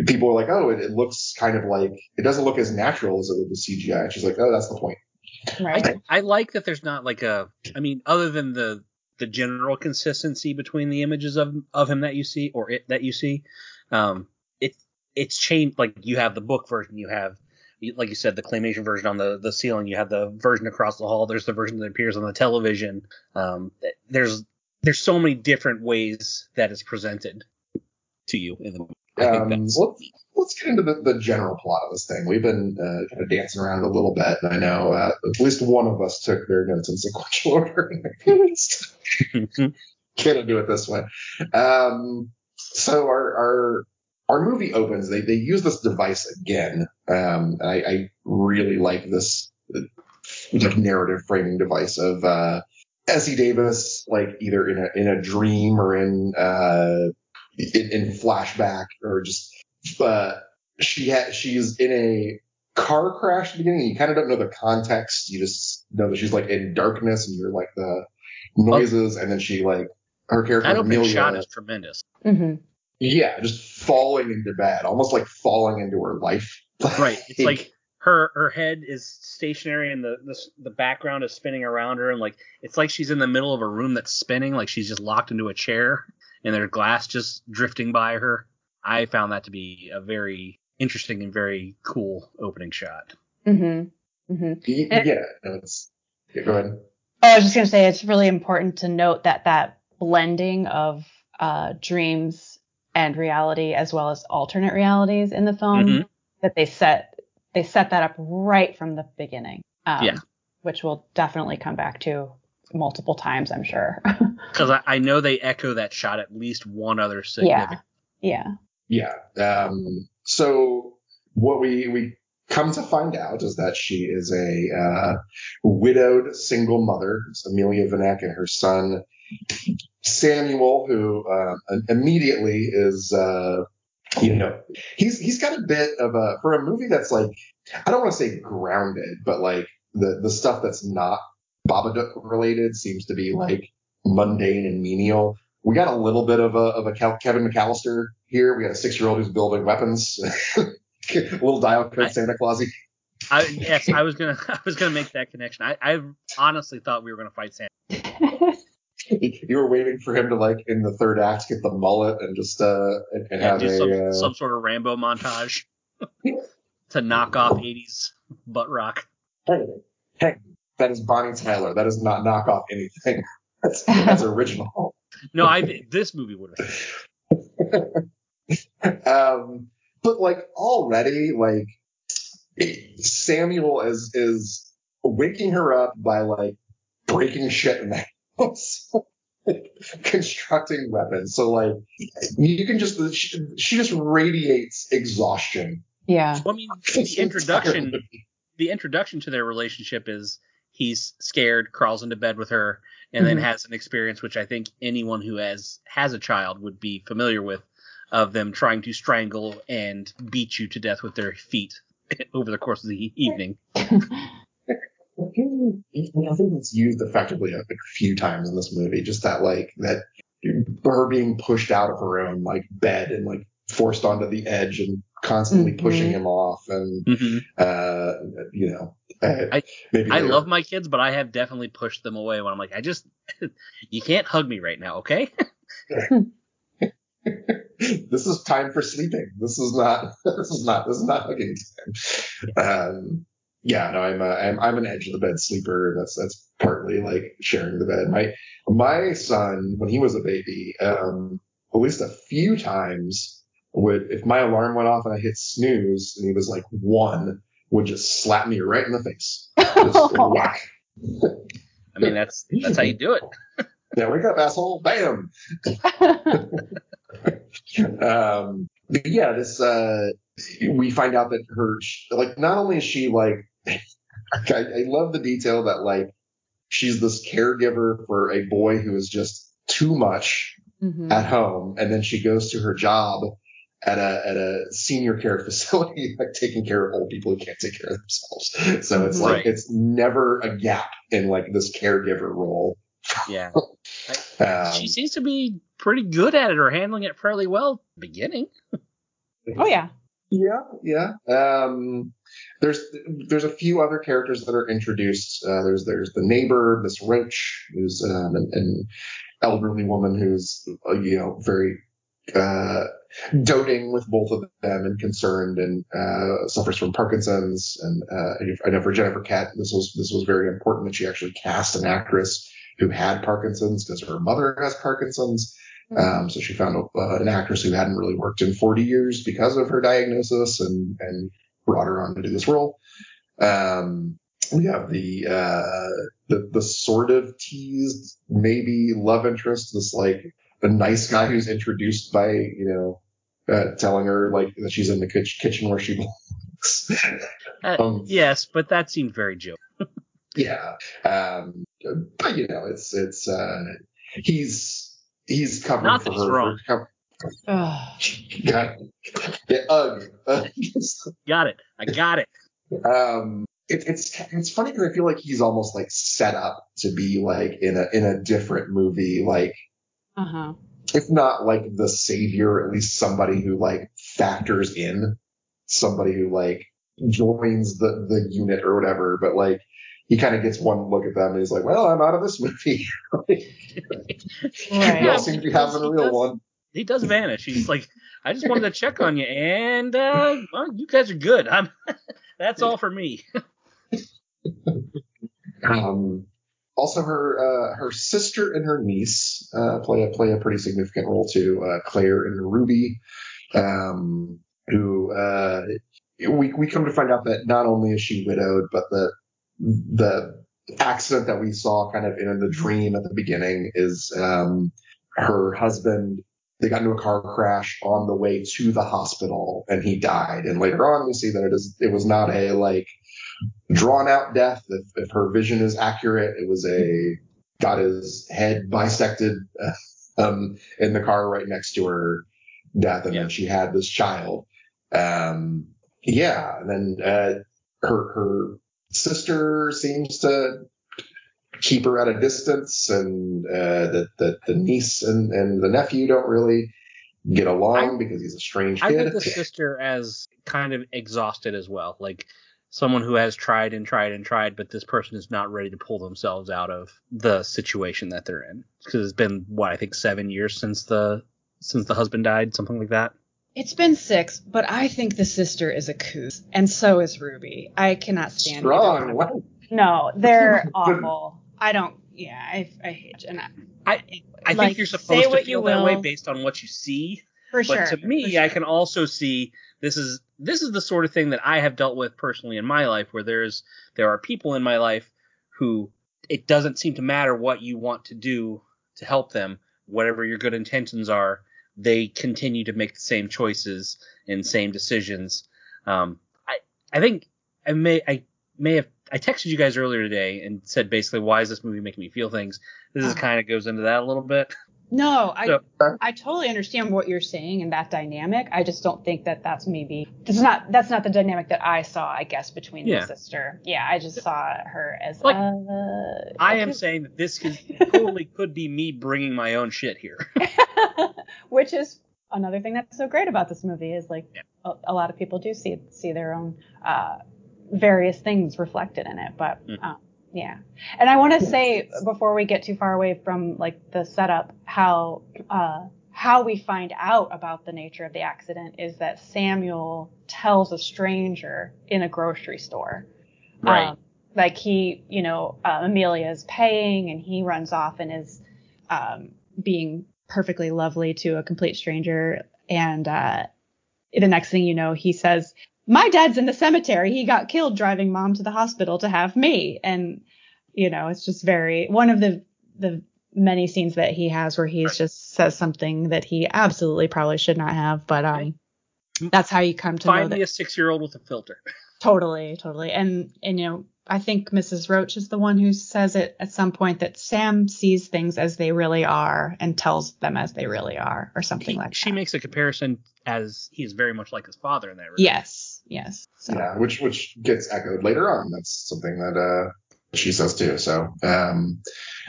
[SPEAKER 2] people are like, oh, it, it looks kind of like it doesn't look as natural as it would with CGI. And she's like, oh, that's the point.
[SPEAKER 3] Right.
[SPEAKER 1] I, I like that there's not like a. I mean, other than the the general consistency between the images of of him that you see or it that you see, um, it it's changed. Like you have the book version, you have like you said the claymation version on the the ceiling, you have the version across the hall. There's the version that appears on the television. Um, there's there's so many different ways that it's presented to you in the think
[SPEAKER 2] Um, let's, let's get into the, the general plot of this thing. We've been uh, kind of dancing around a little bit, and I know uh, at least one of us took their notes in sequential order. Can't do it this way. Um, so our, our our movie opens. They they use this device again. Um, I, I really like this uh, like narrative framing device of uh, Essie Davis, like either in a in a dream or in uh, in, in flashback or just uh, she ha- she's in a car crash at the beginning. You kind of don't know the context. You just know that she's like in darkness and you're like the noises, and then she like her character
[SPEAKER 1] that opening
[SPEAKER 2] Amelia,
[SPEAKER 1] shot is tremendous.
[SPEAKER 3] hmm
[SPEAKER 2] yeah, just falling into bed, almost like falling into her life.
[SPEAKER 1] Right. It's like her her head is stationary and the, the the background is spinning around her and like it's like she's in the middle of a room that's spinning like she's just locked into a chair and there's glass just drifting by her. I found that to be a very interesting and very cool opening shot.
[SPEAKER 3] hmm hmm
[SPEAKER 2] yeah, no, it's yeah, go ahead.
[SPEAKER 3] Oh, I was just gonna say it's really important to note that that blending of uh, dreams and reality, as well as alternate realities in the film,
[SPEAKER 1] Mhm.
[SPEAKER 3] that they set they set that up right from the beginning. Um,
[SPEAKER 1] Yeah.
[SPEAKER 3] Which we'll definitely come back to multiple times, I'm sure.
[SPEAKER 1] Because I, I know they echo that shot at least one other
[SPEAKER 3] yeah.
[SPEAKER 1] significant.
[SPEAKER 3] Yeah.
[SPEAKER 2] Yeah. Um, so what we we come to find out is that she is a uh, widowed single mother. It's Amelia Vanek and her son Samuel, who uh, immediately is uh, you know he's he's got a bit of a for a movie that's like I don't want to say grounded, but like the the stuff that's not Babadook related seems to be like mundane and menial. We got a little bit of a of a Kevin McAllister here. We got a six year old who's building weapons. a little dial code
[SPEAKER 1] I-
[SPEAKER 2] Santa Clausy.
[SPEAKER 1] I, yes, I was gonna I was gonna make that connection. I, I honestly thought we were gonna fight Santa.
[SPEAKER 2] You were waiting for him to like in the third act get the mullet and just uh and, and
[SPEAKER 1] Yeah,
[SPEAKER 2] have
[SPEAKER 1] do
[SPEAKER 2] a
[SPEAKER 1] some,
[SPEAKER 2] uh,
[SPEAKER 1] some sort of Rambo montage to knock off 80s butt rock.
[SPEAKER 2] hey, hey, that is Bonnie Tyler. That is not knock off anything. That's that's original.
[SPEAKER 1] No, I this movie would have.
[SPEAKER 2] um, but like already, like it- Samuel is is waking her up by like breaking shit in the house. constructing weapons. So like you can just she, she just radiates exhaustion.
[SPEAKER 3] Yeah.
[SPEAKER 1] Well, I mean, the introduction, the introduction to their relationship is he's scared, crawls into bed with her, and then
[SPEAKER 3] Mhm.
[SPEAKER 1] has an experience which I think anyone who has has a child would be familiar with, of them trying to strangle and beat you to death with their feet over the course of the evening.
[SPEAKER 2] I think it's used effectively a, a few times in this movie. Just that like that her being pushed out of her own like bed and like forced onto the edge and constantly
[SPEAKER 3] Mhm.
[SPEAKER 2] pushing him off and
[SPEAKER 1] hmm
[SPEAKER 2] uh you know
[SPEAKER 1] I-
[SPEAKER 2] maybe
[SPEAKER 1] I love my kids, but I have definitely pushed them away when I'm like, I just, you can't hug me right now, okay?
[SPEAKER 2] this is time for sleeping. This is not. This is not. This is not hugging time. Um, yeah, no, I'm, a, I'm I'm an edge of the bed sleeper. That's that's partly like sharing the bed. My my son, when he was a baby, um, at least a few times would, if my alarm went off and I hit snooze and he was like one, would just slap me right in the face. Just whack.
[SPEAKER 1] I mean, that's that's how you do it.
[SPEAKER 2] Yeah, wake up, asshole! Bam. um, but yeah, this uh, we find out that her like not only is she like I, I love the detail that like she's this caregiver for a boy who is just too much
[SPEAKER 3] Mhm.
[SPEAKER 2] at home, and then she goes to her job at a at a senior care facility, like taking care of old people who can't take care of themselves. So it's like
[SPEAKER 1] Right.
[SPEAKER 2] it's never a gap in like this caregiver role.
[SPEAKER 1] Yeah.
[SPEAKER 2] Um,
[SPEAKER 1] she seems to be pretty good at it or handling it fairly well at the beginning.
[SPEAKER 3] Oh yeah.
[SPEAKER 2] Yeah, yeah. Um, there's there's a few other characters that are introduced. Uh, there's there's the neighbor, Miss Roach, who's um, an, an elderly woman who's uh, you know very uh, doting with both of them and concerned and uh, suffers from Parkinson's. And uh, I know for Jennifer Kent, this was this was very important that she actually cast an actress who had Parkinson's because her mother has Parkinson's. Um, so she found uh, an actress who hadn't really worked in 40 years because of her diagnosis and, and brought her on to do this role. Um, we have the, uh, the, the sort of teased maybe love interest, this like the nice guy who's introduced by, you know, uh, telling her like that she's in the kitch- kitchen where she belongs.
[SPEAKER 1] Uh,
[SPEAKER 2] Um,
[SPEAKER 1] yes, but that seemed very Joe.
[SPEAKER 2] yeah. Um, but you know, it's, it's, uh, he's, he's covered
[SPEAKER 1] Not
[SPEAKER 2] for
[SPEAKER 1] that he's
[SPEAKER 2] her.
[SPEAKER 1] wrong.
[SPEAKER 2] For,
[SPEAKER 3] Ugh.
[SPEAKER 2] yeah, yeah, ugh. Ugh.
[SPEAKER 1] Got it. I got it.
[SPEAKER 2] um, it, it's it's funny because I feel like he's almost like set up to be like in a in a different movie, like
[SPEAKER 3] Uh huh.
[SPEAKER 2] if not like the savior, at least somebody who like factors in, somebody who like joins the the unit or whatever. But like he kind of gets one look at them and he's like, well, I'm out of this movie.
[SPEAKER 3] Right.
[SPEAKER 2] Y'all seem to be having a real
[SPEAKER 1] does-
[SPEAKER 2] one.
[SPEAKER 1] He does vanish. He's like, I just wanted to check on you, and uh, well, you guys are good. I'm. That's all for me.
[SPEAKER 2] Um, also, her uh, her sister and her niece uh, play a play a pretty significant role too. Uh, Claire and Ruby, um, who uh, we we come to find out that not only is she widowed, but the the accident that we saw kind of in the dream at the beginning is um, her husband. They got into a car crash on the way to the hospital, and he died. And later on, we see that it is it was not a like drawn out death. If, if her vision is accurate, it was a got his head bisected um, in the car right next to her death, and
[SPEAKER 1] Yeah.
[SPEAKER 2] then she had this child. Um, yeah, and then uh, her her sister seems to keep her at a distance, and uh, the, the the niece and, and the nephew don't really get along
[SPEAKER 1] I-
[SPEAKER 2] because he's a strange
[SPEAKER 1] I
[SPEAKER 2] kid.
[SPEAKER 1] read the sister as kind of exhausted as well, like someone who has tried and tried and tried, but this person is not ready to pull themselves out of the situation that they're in because it's been what I think seven years since the since the husband died, something like that.
[SPEAKER 3] It's been six, but I think the sister is a coos, and so is Ruby. I cannot stand either
[SPEAKER 2] Strong.
[SPEAKER 3] one of them. No, they're awful. I don't. Yeah, I, I hate. And I,
[SPEAKER 1] I I
[SPEAKER 3] Like,
[SPEAKER 1] think you're supposed to
[SPEAKER 3] what
[SPEAKER 1] feel
[SPEAKER 3] you
[SPEAKER 1] that way based on what you see.
[SPEAKER 3] for
[SPEAKER 1] But
[SPEAKER 3] sure.
[SPEAKER 1] to me,
[SPEAKER 3] sure.
[SPEAKER 1] I can also see this is this is the sort of thing that I have dealt with personally in my life, where there's there are people in my life who it doesn't seem to matter what you want to do to help them, whatever your good intentions are, they continue to make the same choices and same decisions. Um, I I think I may I may have I texted you guys earlier today and said basically why is this movie making me feel things. This is
[SPEAKER 3] Uh-huh.
[SPEAKER 1] kind of goes into that a little bit.
[SPEAKER 3] No, I
[SPEAKER 1] So-
[SPEAKER 3] I totally understand what you're saying and that dynamic. I just don't think that that's maybe that's not that's not the dynamic that I saw. I guess between
[SPEAKER 1] Yeah.
[SPEAKER 3] the sister. Yeah, I just saw her as
[SPEAKER 1] Like,
[SPEAKER 3] uh,
[SPEAKER 1] I am saying that this could totally could be me bringing my own shit here.
[SPEAKER 3] which is another thing that's so great about this movie is like
[SPEAKER 1] Yeah.
[SPEAKER 3] a, a lot of people do see see their own uh, various things reflected in it but
[SPEAKER 1] Mhm.
[SPEAKER 3] um, yeah and i want to say before we get too far away from like the setup how uh, how we find out about the nature of the accident is that samuel tells a stranger in a grocery store
[SPEAKER 1] Right.
[SPEAKER 3] um, like he, you know, uh, Amelia is paying and he runs off and is um, being perfectly lovely to a complete stranger. And uh, the next thing you know, he says, My dad's in the cemetery. He got killed driving mom to the hospital to have me. And, you know, it's just very one of the, the, many scenes that he has where he
[SPEAKER 1] Right.
[SPEAKER 3] just says something that he absolutely probably should not have but um that's how you come to know that
[SPEAKER 1] a six-year-old with a filter.
[SPEAKER 3] Totally, totally. And and you know, I think Mrs. Roach is the one who says it at some point that Sam sees things as they really are and tells them as they really are, or something
[SPEAKER 1] He-
[SPEAKER 3] like
[SPEAKER 1] she
[SPEAKER 3] that.
[SPEAKER 1] She makes a comparison as he is very much like his father in that regard.
[SPEAKER 3] yes, yes. So
[SPEAKER 2] Yeah, which which gets echoed later on. That's something that uh she says too. So um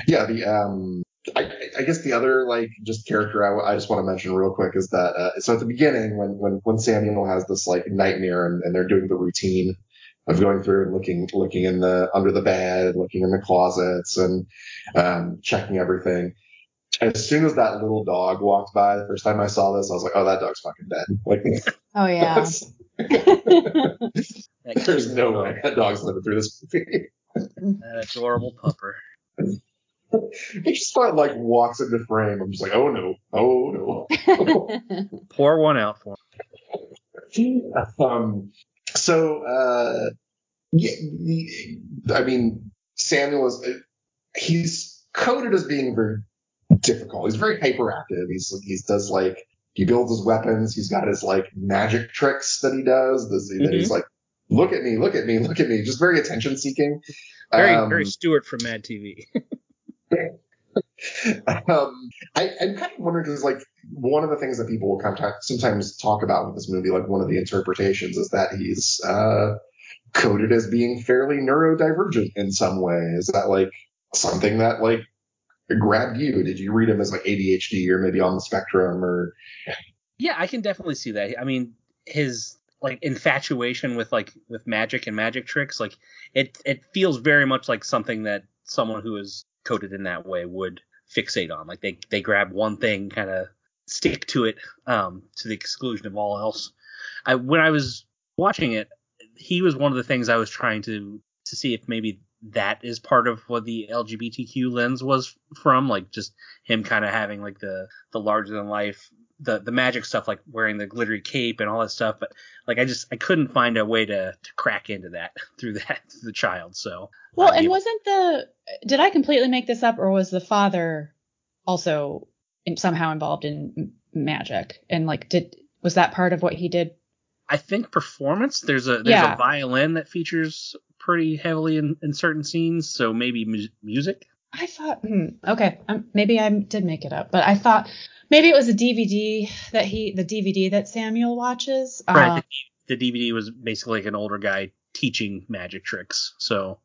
[SPEAKER 2] yeah, the um I, I guess the other like just character I, I just want to mention real quick is that uh, so at the beginning when when when Samuel has this like nightmare and, and they're doing the routine of going through and looking looking in the under the bed, looking in the closets and um checking everything. As soon as that little dog walked by the first time I saw this, I was like, oh, that dog's fucking dead. Like,
[SPEAKER 3] Oh yeah.
[SPEAKER 2] there's no way that dog's living through this movie.
[SPEAKER 1] That adorable pupper.
[SPEAKER 2] He just kind of like walks into frame. I'm just like, oh no, oh no.
[SPEAKER 1] Pour one out for
[SPEAKER 2] um, so, uh, yeah, I mean, Samuel is, he's coded as being very difficult. He's very hyperactive. He's, he does like, he builds his weapons. He's got his like magic tricks that he does. This, that He's like, look at me, look at me, look at me. Just very attention seeking.
[SPEAKER 1] Very,
[SPEAKER 2] Um,
[SPEAKER 1] very Stuart from Mad TV.
[SPEAKER 2] um, I, I'm kind of wondering because, like, one of the things that people will come to, sometimes talk about with this movie, like one of the interpretations, is that he's uh, coded as being fairly neurodivergent in some way. Is that like something that like grabbed you? Did you read him as like ADHD or maybe on the spectrum or?
[SPEAKER 1] yeah, I can definitely see that. I mean, his like infatuation with like with magic and magic tricks, like it it feels very much like something that someone who is coded in that way would fixate on. Like they they grab one thing, kind of stick to it, um, to the exclusion of all else. I when I was watching it, he was one of the things I was trying to to see if maybe that is part of what the LGBTQ lens was from, like just him kind of having like the the larger than life, the the magic stuff, like wearing the glittery cape and all that stuff. But like I just I couldn't find a way to to crack into that through that through the child. So
[SPEAKER 3] well,
[SPEAKER 1] uh,
[SPEAKER 3] and wasn't the did I completely make this up, or was the father also in, somehow involved in magic? And like, did was that part of what he did?
[SPEAKER 1] I think performance. There's a there's
[SPEAKER 3] Yeah.
[SPEAKER 1] a violin that features pretty heavily in, in certain scenes. So maybe mu- music.
[SPEAKER 3] I thought, hmm, okay, um, maybe I did make it up, but I thought maybe it was a DVD that he, the DVD that Samuel watches.
[SPEAKER 1] Right.
[SPEAKER 3] Uh,
[SPEAKER 1] The, the DVD was basically like an older guy teaching magic tricks. So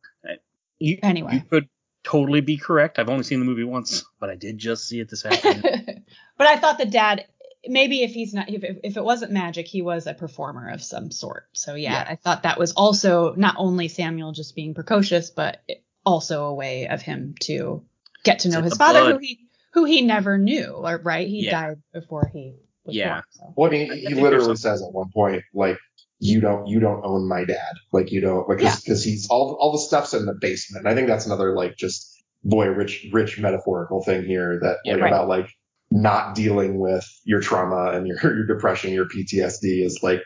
[SPEAKER 1] you,
[SPEAKER 3] Anyway.
[SPEAKER 1] you could totally be correct. I've only seen the movie once, but I did just see it this afternoon.
[SPEAKER 3] but I thought the dad, maybe if he's not, if, if it wasn't magic, he was a performer of some sort. So yeah,
[SPEAKER 1] Yeah.
[SPEAKER 3] I thought that was also not only Samuel just being precocious, but also a way of him to get to know
[SPEAKER 1] It's
[SPEAKER 3] his
[SPEAKER 1] the
[SPEAKER 3] father, who he who he never knew, right? He
[SPEAKER 1] Yeah.
[SPEAKER 3] died before he was
[SPEAKER 1] Yeah.
[SPEAKER 3] born. So.
[SPEAKER 2] Well, I mean,
[SPEAKER 1] I
[SPEAKER 2] he literally says at one point, like, you don't, you don't own my dad. Like, you don't, because, because he's all, all the stuff's in the basement. And I think that's another, like, just boy, rich, rich metaphorical thing here that,
[SPEAKER 1] Yeah,
[SPEAKER 2] like,
[SPEAKER 3] right.
[SPEAKER 2] about, like, not dealing with your trauma and your, your depression, your PTSD is like,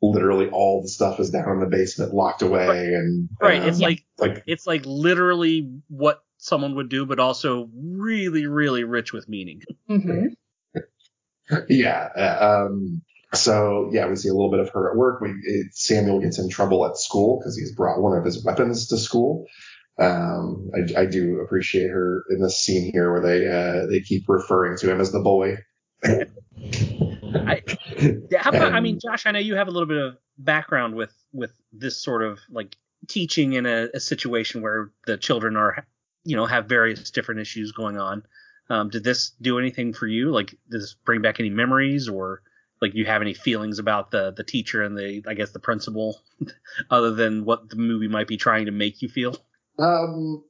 [SPEAKER 2] literally all the stuff is down in the basement, locked away.
[SPEAKER 1] Right.
[SPEAKER 2] And,
[SPEAKER 1] right.
[SPEAKER 2] um,
[SPEAKER 1] It's like
[SPEAKER 2] like,
[SPEAKER 1] it's like literally what someone would do, but also really, really rich with meaning.
[SPEAKER 3] hmm
[SPEAKER 2] yeah. uh, Um, so yeah, we see a little bit of her at work. We it, Samuel gets in trouble at school because he's brought one of his weapons to school. Um, I, I do appreciate her in this scene here where they uh, they keep referring to him as the boy.
[SPEAKER 1] I, yeah, how about, I mean, Josh, I know you have a little bit of background with with this sort of like teaching in a, a situation where the children are, you know, have various different issues going on. Um, did this do anything for you? Like, does this bring back any memories, or like you have any feelings about the the teacher and the I guess the principal, other than what the movie might be trying to make you feel?
[SPEAKER 2] Um,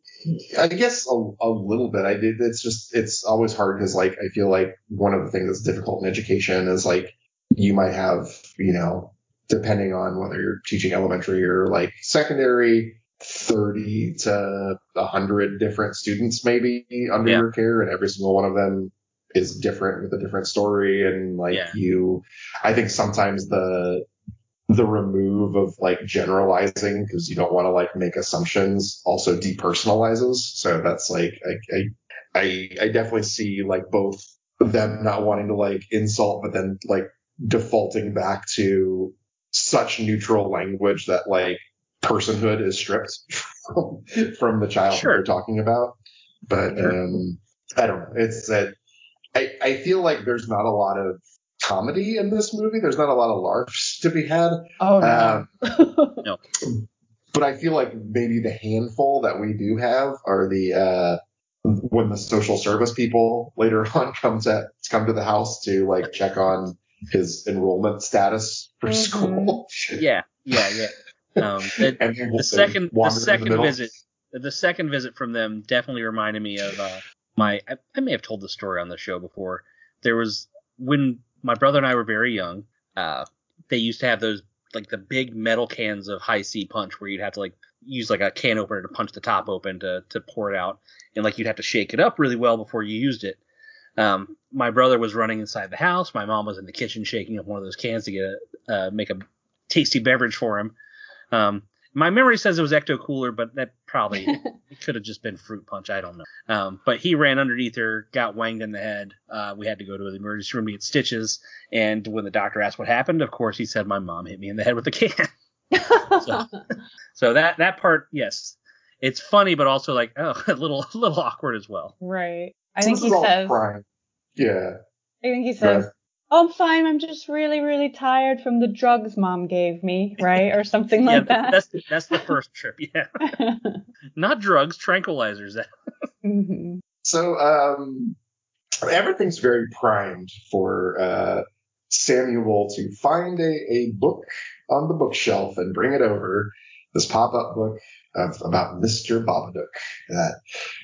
[SPEAKER 2] I guess a, a little bit. I did. It's just it's always hard because like I feel like one of the things that's difficult in education is like you might have you know depending on whether you're teaching elementary or like secondary. 30 to 100 different students maybe under
[SPEAKER 1] Yeah.
[SPEAKER 2] your care and every single one of them is different with a different story and like
[SPEAKER 1] Yeah.
[SPEAKER 2] you i think sometimes the the remove of like generalizing because you don't want to like make assumptions also depersonalizes. So that's like I, I I I definitely see like both them not wanting to like insult, but then like defaulting back to such neutral language that like personhood is stripped from, from the child
[SPEAKER 1] Sure.
[SPEAKER 2] they're talking about. But
[SPEAKER 1] Sure.
[SPEAKER 2] um I don't know. It's that I, I feel like there's not a lot of comedy in this movie. There's not a lot of larfs to be had.
[SPEAKER 3] Oh no.
[SPEAKER 2] Um, but I feel like maybe the handful that we do have are the uh, when the social service people later on come to come to the house to like check on his enrollment status for
[SPEAKER 3] Mhm.
[SPEAKER 2] school.
[SPEAKER 1] Yeah, yeah, yeah. Um,
[SPEAKER 2] they-
[SPEAKER 1] the second the second
[SPEAKER 2] middle.
[SPEAKER 1] visit the second visit from them definitely reminded me of uh, my I, I may have told the story on the show before. There was when my brother and i were very young uh, they used to have those like the big metal cans of Hi-C punch where you'd have to like use like a can opener to punch the top open to to pour it out. And like you'd have to shake it up really well before you used it. Um, my brother was running inside the house. My mom was in the kitchen shaking up one of those cans to get a uh, make a tasty beverage for him um, my memory says it was Ecto Cooler, but that probably could have just been fruit punch. I don't know. Um, but he ran underneath her, got wanged in the head. Uh, we had to go to the emergency room to get stitches. And when the doctor asked what happened, of course he said my mom hit me in the head with a can. so, so that that part, yes, it's funny, but also like oh, a little a little awkward as well.
[SPEAKER 3] right. I think he
[SPEAKER 2] is all
[SPEAKER 3] says.
[SPEAKER 2] prime. Yeah.
[SPEAKER 3] I think he
[SPEAKER 2] Go
[SPEAKER 3] says.
[SPEAKER 2] Ahead.
[SPEAKER 3] Oh, I'm fine. I'm just really, really tired from the drugs mom gave me, right, or something like
[SPEAKER 1] yeah,
[SPEAKER 3] that.
[SPEAKER 1] that's that's the first trip. Yeah, not drugs, tranquilizers.
[SPEAKER 3] hmm
[SPEAKER 2] So um, everything's very primed for uh, Samuel to find a, a book on the bookshelf and bring it over. This pop-up book of, about Mr. Babadook that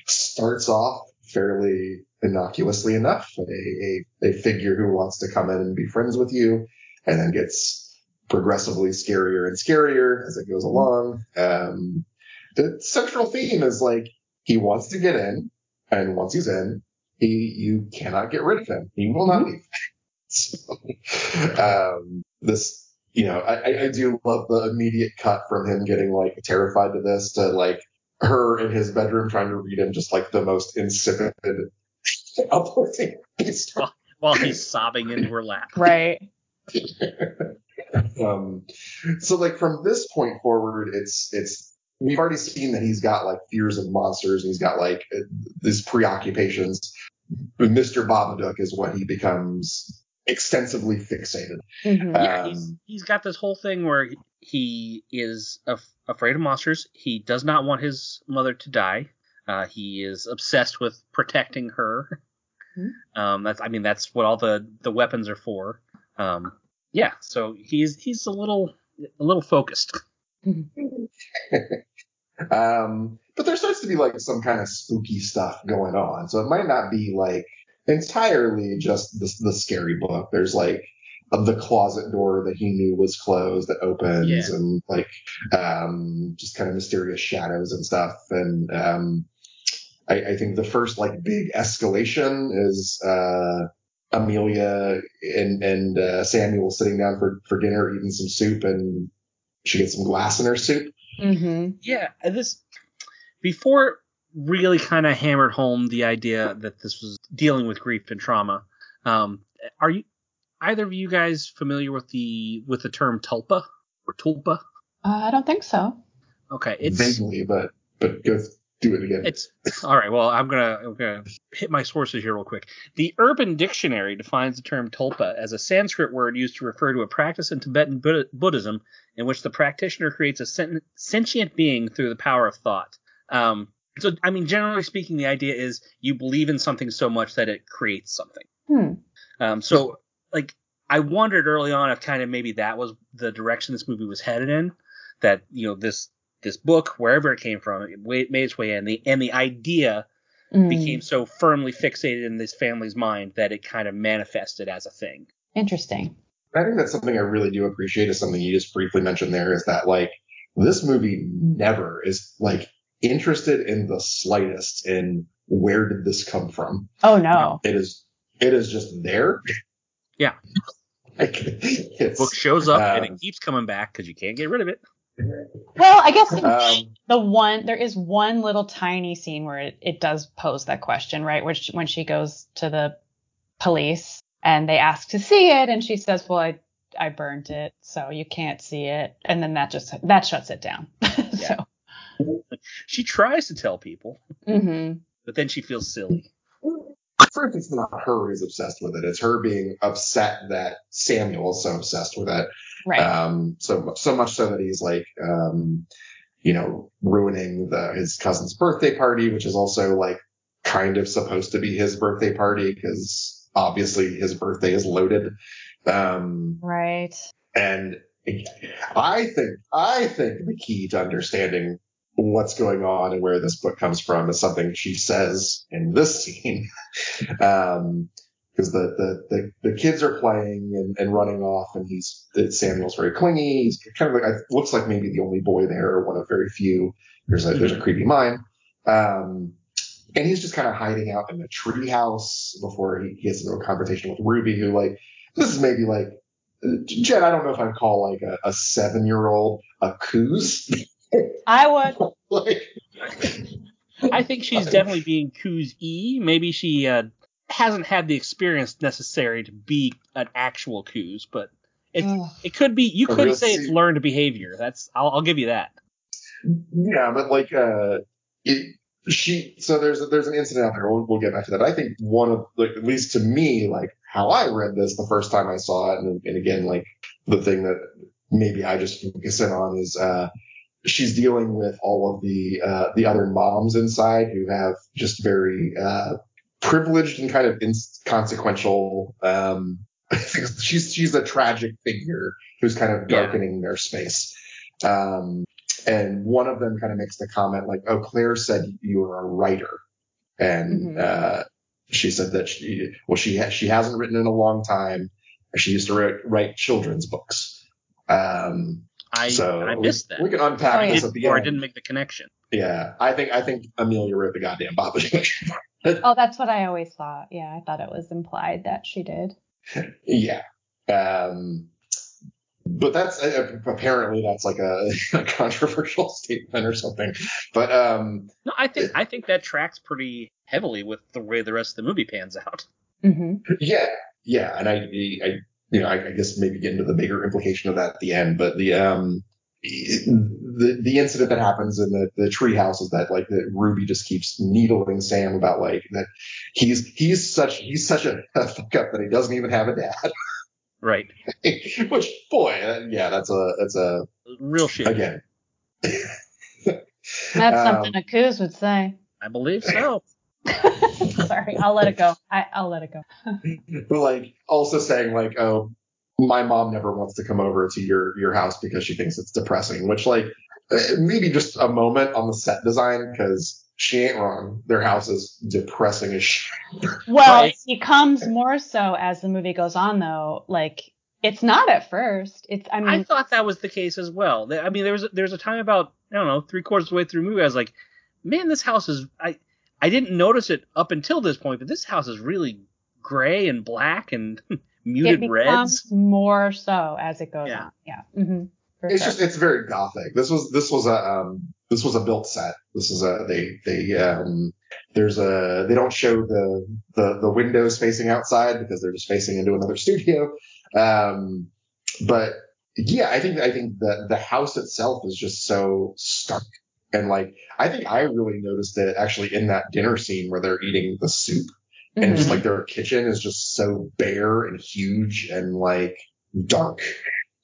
[SPEAKER 2] starts off fairly innocuously enough, a, a, a figure who wants to come in and be friends with you, and then gets progressively scarier and scarier as it goes along. Um, the central theme is like he wants to get in, and once he's in, he you cannot get rid of him. He will not leave. So, um, this, you know, I, I- I do love the immediate cut from him getting like terrified to this to like her in his bedroom trying to read him just like the most insipid, uplifting story.
[SPEAKER 1] While he's sobbing into her lap.
[SPEAKER 3] Right.
[SPEAKER 2] um, so like from this point forward, it's it's we've already seen that he's got like fears of monsters. And he's got like uh, these preoccupations. But Mr. Babadook is what he becomes extensively fixated.
[SPEAKER 3] hmm
[SPEAKER 1] Yeah,
[SPEAKER 2] Um,
[SPEAKER 1] he's, he's got this whole thing where he is af- afraid of monsters. He does not want his mother to die. Uh, he is obsessed with protecting her.
[SPEAKER 3] Hmm.
[SPEAKER 1] Um, that's, I mean, that's what all the, the weapons are for. Um, yeah, so he's he's a little a little focused.
[SPEAKER 2] Um, but there starts to be like some kind of spooky stuff going on. So it might not be like entirely just the, the scary book. There's like uh, the closet door that he knew was closed that opens
[SPEAKER 1] Yeah.
[SPEAKER 2] and like um, just kind of mysterious shadows and stuff. And um, I, I think the first like big escalation is uh, Amelia and and uh, Samuel sitting down for for dinner eating some soup and she gets some glass in her soup.
[SPEAKER 3] hmm
[SPEAKER 1] Yeah, this before really kind of hammered home the idea that this was dealing with grief and trauma. Um, are you either of you guys familiar with the with the term tulpa or tulpa?
[SPEAKER 3] Uh, I don't think so.
[SPEAKER 1] Okay, it's
[SPEAKER 2] Vaguely, but but go do it again.
[SPEAKER 1] It's all right. Well, I'm gonna I'm gonna hit my sources here real quick. The Urban Dictionary defines the term tulpa as a Sanskrit word used to refer to a practice in Tibetan Buddha- Buddhism in which the practitioner creates a sen- sentient being through the power of thought. Um, so, I mean, generally speaking, the idea is you believe in something so much that it creates something.
[SPEAKER 3] Hmm.
[SPEAKER 1] Um, so, like, I wondered early on if kind of maybe that was the direction this movie was headed in. That you know this this book, wherever it came from, it made its way in, the, and the idea
[SPEAKER 3] Mm.
[SPEAKER 1] became so firmly fixated in this family's mind that it kind of manifested as a thing.
[SPEAKER 3] Interesting.
[SPEAKER 2] I think that's something I really do appreciate is something you just briefly mentioned there is that like this movie never is like interested in the slightest in where did this come from.
[SPEAKER 3] Oh no.
[SPEAKER 2] It is it is just there.
[SPEAKER 1] Yeah.
[SPEAKER 2] like it's
[SPEAKER 1] Book shows up and
[SPEAKER 2] Um,
[SPEAKER 1] it keeps coming back because you can't get rid of it.
[SPEAKER 3] Well, I guess
[SPEAKER 2] um,
[SPEAKER 3] the one there is one little tiny scene where it, it does pose that question, right? Which when she goes to the police and they ask to see it, and she says, "Well, I I burnt it, so you can't see it," and then that just that shuts it down. so,
[SPEAKER 1] She tries to tell people,
[SPEAKER 3] hmm
[SPEAKER 1] but then she feels silly.
[SPEAKER 2] First it's not her who's obsessed with it. It's her being upset that Samuel is so obsessed with it.
[SPEAKER 3] right,
[SPEAKER 2] Um, so so much so that he's like, um, you know, ruining the his cousin's birthday party, which is also like kind of supposed to be his birthday party because obviously his birthday is loaded. Um,
[SPEAKER 3] right.
[SPEAKER 2] and I think I think the key to understanding what's going on and where this book comes from is something she says in this scene. um, because the, the, the, the kids are playing and, and running off and he's, Samuel's very clingy. He's kind of like, looks like maybe the only boy there or one of very few. There's a, there's a creepy mime. Um, and he's just kind of hiding out in the treehouse before he gets into a conversation with Ruby, who like, this is maybe like, Jen, I don't know if I'd call like a, a seven year old a coos.
[SPEAKER 3] I would.
[SPEAKER 2] like,
[SPEAKER 1] I think she's definitely being Coos E. Maybe she uh, hasn't had the experience necessary to be an actual Coos, but it it could be. You could
[SPEAKER 2] real
[SPEAKER 1] say it's learned behavior. That's I'll, I'll give you that.
[SPEAKER 2] yeah, but like, uh, it, she, so there's, a, there's an incident out there. We'll, we'll get back to that. I think one of, like, at least to me, like how I read this the first time I saw it. And, and again, like the thing that maybe I just focus in on is, uh, she's dealing with all of the, uh, the other moms inside who have just very, uh, privileged and kind of inconsequential, um, she's, she's a tragic figure who's kind of
[SPEAKER 1] Yeah.
[SPEAKER 2] darkening their space. Um, and one of them kind of makes the comment like, "Oh, Claire said you were a writer," and
[SPEAKER 3] Mhm.
[SPEAKER 2] uh, she said that she well she ha- she hasn't written in a long time. She used to write, write children's books. Um,
[SPEAKER 1] I
[SPEAKER 2] so
[SPEAKER 1] I missed that.
[SPEAKER 2] We can unpack
[SPEAKER 3] Oh, yeah.
[SPEAKER 2] this at the
[SPEAKER 1] or I didn't make the connection.
[SPEAKER 2] Yeah, I think I think Amelia wrote the goddamn Baba Fiction.
[SPEAKER 3] Oh, that's what I always thought. Yeah, I thought it was implied that she did.
[SPEAKER 2] yeah. Um, but that's uh, apparently that's like a, a controversial statement or something. But um,
[SPEAKER 1] No, I think I think that tracks pretty heavily with the way the rest of the movie pans out.
[SPEAKER 3] hmm
[SPEAKER 2] Yeah, yeah, and I, I, you know, I, I guess maybe get into the bigger implication of that at the end, but the um, the the incident that happens in the the treehouse is that like that Ruby just keeps needling Sam about like that he's he's such he's such a, a fuck up that he doesn't even have a dad.
[SPEAKER 1] Right.
[SPEAKER 2] Which boy, uh, yeah, that's a that's a
[SPEAKER 1] Real shit.
[SPEAKER 2] again.
[SPEAKER 3] That's
[SPEAKER 2] Um,
[SPEAKER 3] something a Coos would say.
[SPEAKER 1] I believe so.
[SPEAKER 3] Sorry, I'll let it go. I, I'll let it go.
[SPEAKER 2] but like also saying like oh my mom never wants to come over to your your house because she thinks it's depressing which like uh, maybe just a moment on the set design because she ain't wrong their house is depressing as shit
[SPEAKER 3] Well,
[SPEAKER 1] Right.
[SPEAKER 3] it becomes more so as the movie goes on, though. Like, it's not at first. It's, I mean I
[SPEAKER 1] thought that was the case as well. I mean, there was there was a time about I don't know three quarters of the way through the movie, I was like, man, this house is I I didn't notice it up until this point, but this house is really gray and black and muted
[SPEAKER 3] it
[SPEAKER 1] muted
[SPEAKER 3] becomes
[SPEAKER 1] reds.
[SPEAKER 3] more so as it goes
[SPEAKER 1] Yeah.
[SPEAKER 3] on. Yeah. hmm
[SPEAKER 2] it's
[SPEAKER 3] sure.
[SPEAKER 2] just it's very gothic this was this was a um this was a built set. This is a they they um there's a they don't show the the the windows facing outside because they're just facing into another studio. Um, but yeah, I think I think the the house itself is just so stark. And like, I think I really noticed it actually in that dinner scene where they're eating the soup and
[SPEAKER 3] Mhm.
[SPEAKER 2] just like their kitchen is just so bare and huge and like dark.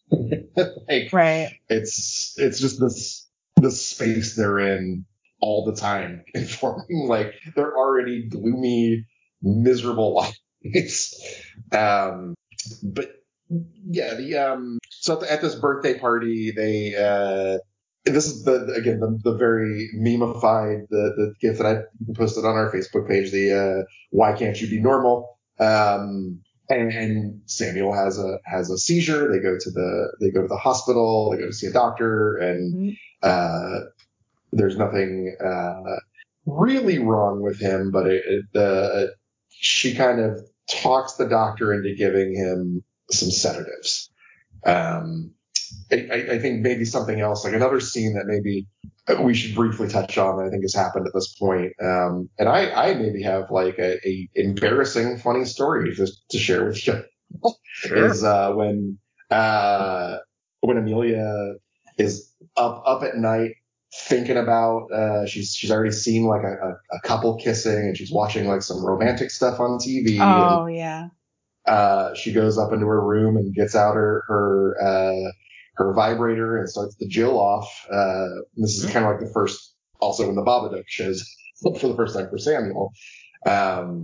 [SPEAKER 2] like
[SPEAKER 3] Right.
[SPEAKER 2] it's it's just this this space they're in all the time informing like they're already gloomy miserable lives um but yeah the um so at, the, at this birthday party they uh this is the again the, the very memeified the the gift that I posted on our Facebook page the uh why can't you be normal um and, and Samuel has a has a seizure. They go to the they go to the hospital. They go to see a doctor, and
[SPEAKER 3] Mhm.
[SPEAKER 2] uh, there's nothing uh, really wrong with him. But it, it, uh, she kind of talks the doctor into giving him some sedatives. Um, I, I I think maybe something else, like another scene that maybe we should briefly touch on. I think has happened at this point. Um, and I, I maybe have like a, a embarrassing, funny story just to share with you. Sure. Is uh, when uh, when Amelia is up up at night thinking about uh, she's she's already seen like a, a, a couple kissing and she's watching like some romantic stuff on TV. and,
[SPEAKER 3] Oh yeah.
[SPEAKER 2] uh, she goes up into her room and gets out her her uh, her vibrator and starts to Jill off. Uh, this is kind of like the first, also when the Babadook shows for the first time for Samuel. Um,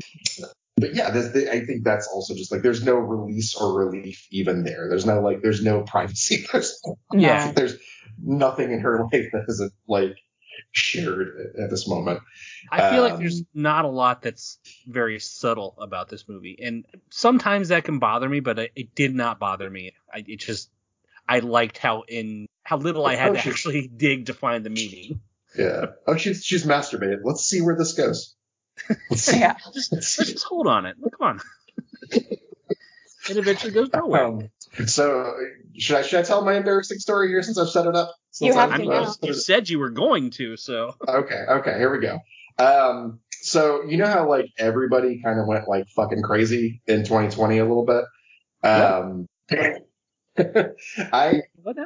[SPEAKER 2] but yeah, the, I think that's also just like there's no release or relief even there. There's no like there's no privacy. There's
[SPEAKER 1] Yeah.
[SPEAKER 2] There's nothing in her life that isn't like shared at, this moment.
[SPEAKER 1] I feel like
[SPEAKER 2] Um,
[SPEAKER 1] there's not a lot that's very subtle about this movie, and sometimes that can bother me, but it, it did not bother me. I it just I liked how in how little I had
[SPEAKER 2] Oh,
[SPEAKER 1] to actually dig to find the meaning.
[SPEAKER 2] Yeah. Oh, she's she's masturbated. Let's see where this goes. Let's see.
[SPEAKER 3] Yeah.
[SPEAKER 1] Just let's just hold on it. Come on. it eventually goes nowhere.
[SPEAKER 2] Um, so should I should I tell my embarrassing story here since I've set it up? Since
[SPEAKER 3] You have to
[SPEAKER 1] I mean,
[SPEAKER 3] now.
[SPEAKER 1] you said you were going to, so
[SPEAKER 2] Okay, okay, here we go. Um, so you know how like everybody kind of went like fucking crazy in 2020 a little bit. Um, I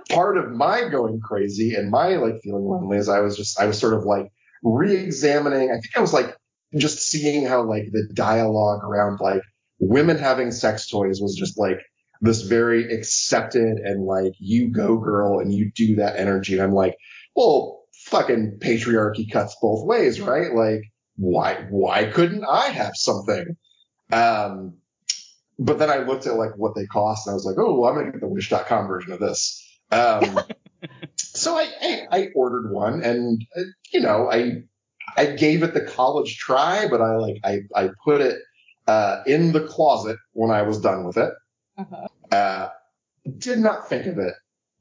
[SPEAKER 2] part of my going crazy and my like feeling lonely is I was just I was sort of like re-examining. I think I was like just seeing how like the dialogue around like women having sex toys was just like this very accepted and like you go girl and you do that energy. And I'm like, well, fucking patriarchy cuts both ways, right? Like why why couldn't I have something? Um, but then I looked at like what they cost and I was like, oh, well, I'm gonna get the Wish.com version of this. Um, so I, I I ordered one and uh, you know I I gave it the college try, but I like I I put it uh, in the closet when I was done with it.
[SPEAKER 3] Uh-huh.
[SPEAKER 2] Uh, did not think of it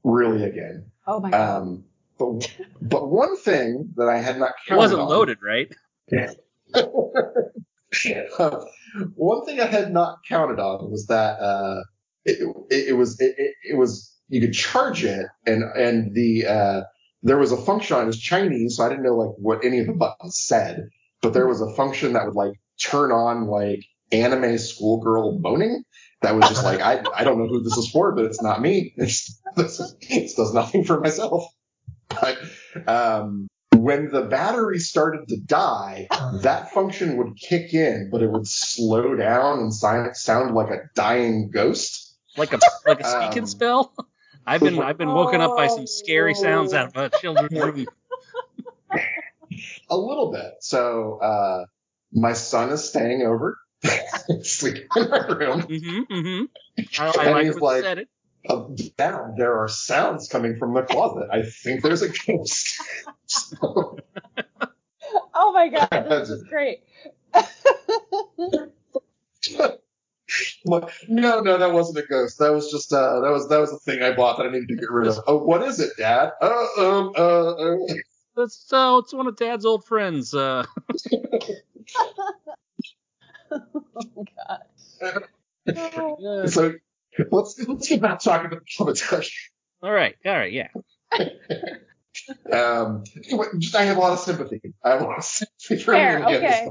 [SPEAKER 2] really again.
[SPEAKER 3] Oh my god.
[SPEAKER 2] Um, but but one thing that I had not
[SPEAKER 1] It wasn't
[SPEAKER 2] on-
[SPEAKER 1] loaded, right?
[SPEAKER 2] One thing I had not counted on was that uh, it, it, it was it, it, was you could charge it and and the uh, there was a function on it was Chinese, so I didn't know like what any of the buttons said, but there was a function that would like turn on like anime schoolgirl moaning. That was just like I I don't know who this is for, but it's not me. It's, this, is, this does nothing for myself. But um, when the battery started to die, that function would kick in, but it would slow down and sound, sound like a dying ghost.
[SPEAKER 1] Like a like a speaking
[SPEAKER 2] Um,
[SPEAKER 1] spell. I've been I've been woken up by some scary sounds out of a children's room.
[SPEAKER 2] A little bit. So uh, my son is staying over, sleeping in my room.
[SPEAKER 1] Mm-hmm, mm-hmm. I, I
[SPEAKER 2] And
[SPEAKER 1] like
[SPEAKER 2] he's
[SPEAKER 1] what
[SPEAKER 2] like-
[SPEAKER 1] said it.
[SPEAKER 2] Uh, Dad, there are sounds coming from the closet. I think there's a ghost. So,
[SPEAKER 3] oh my god. This is great.
[SPEAKER 2] No, no, that wasn't a ghost. That was just uh, that was that was a thing I bought that I needed to get rid of. Oh, what is it, Dad? Uh, um, uh, uh.
[SPEAKER 1] That's uh, it's one of Dad's old friends. Uh,
[SPEAKER 3] oh god.
[SPEAKER 2] So let's let's get back talking about the Plumetosh.
[SPEAKER 1] all right, all right, yeah.
[SPEAKER 2] um, just, I have a lot of sympathy. I have a lot of sympathy for
[SPEAKER 3] Fair,
[SPEAKER 2] him. again this
[SPEAKER 3] okay.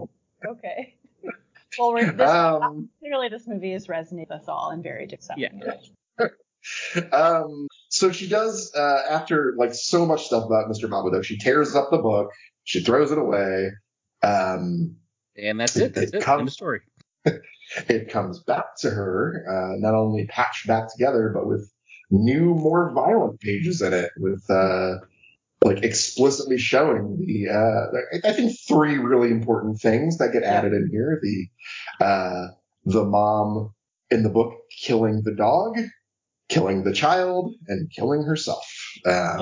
[SPEAKER 3] Okay. Well, we're, this,
[SPEAKER 2] Um,
[SPEAKER 3] clearly this movie is resonating with us all in very different
[SPEAKER 1] Yeah.
[SPEAKER 2] um, so she does, uh, after like so much stuff about Mr. Babadook, she tears up the book, she throws it away. Um,
[SPEAKER 1] And that's it. That's
[SPEAKER 2] It
[SPEAKER 1] it.
[SPEAKER 2] comes-
[SPEAKER 1] End of story.
[SPEAKER 2] it comes back to her, uh, not only patched back together, but with new, more violent pages in it, with uh, like explicitly showing the. Uh, I think three really important things that get added in here: the uh, the mom in the book killing the dog, killing the child, and killing herself. Um,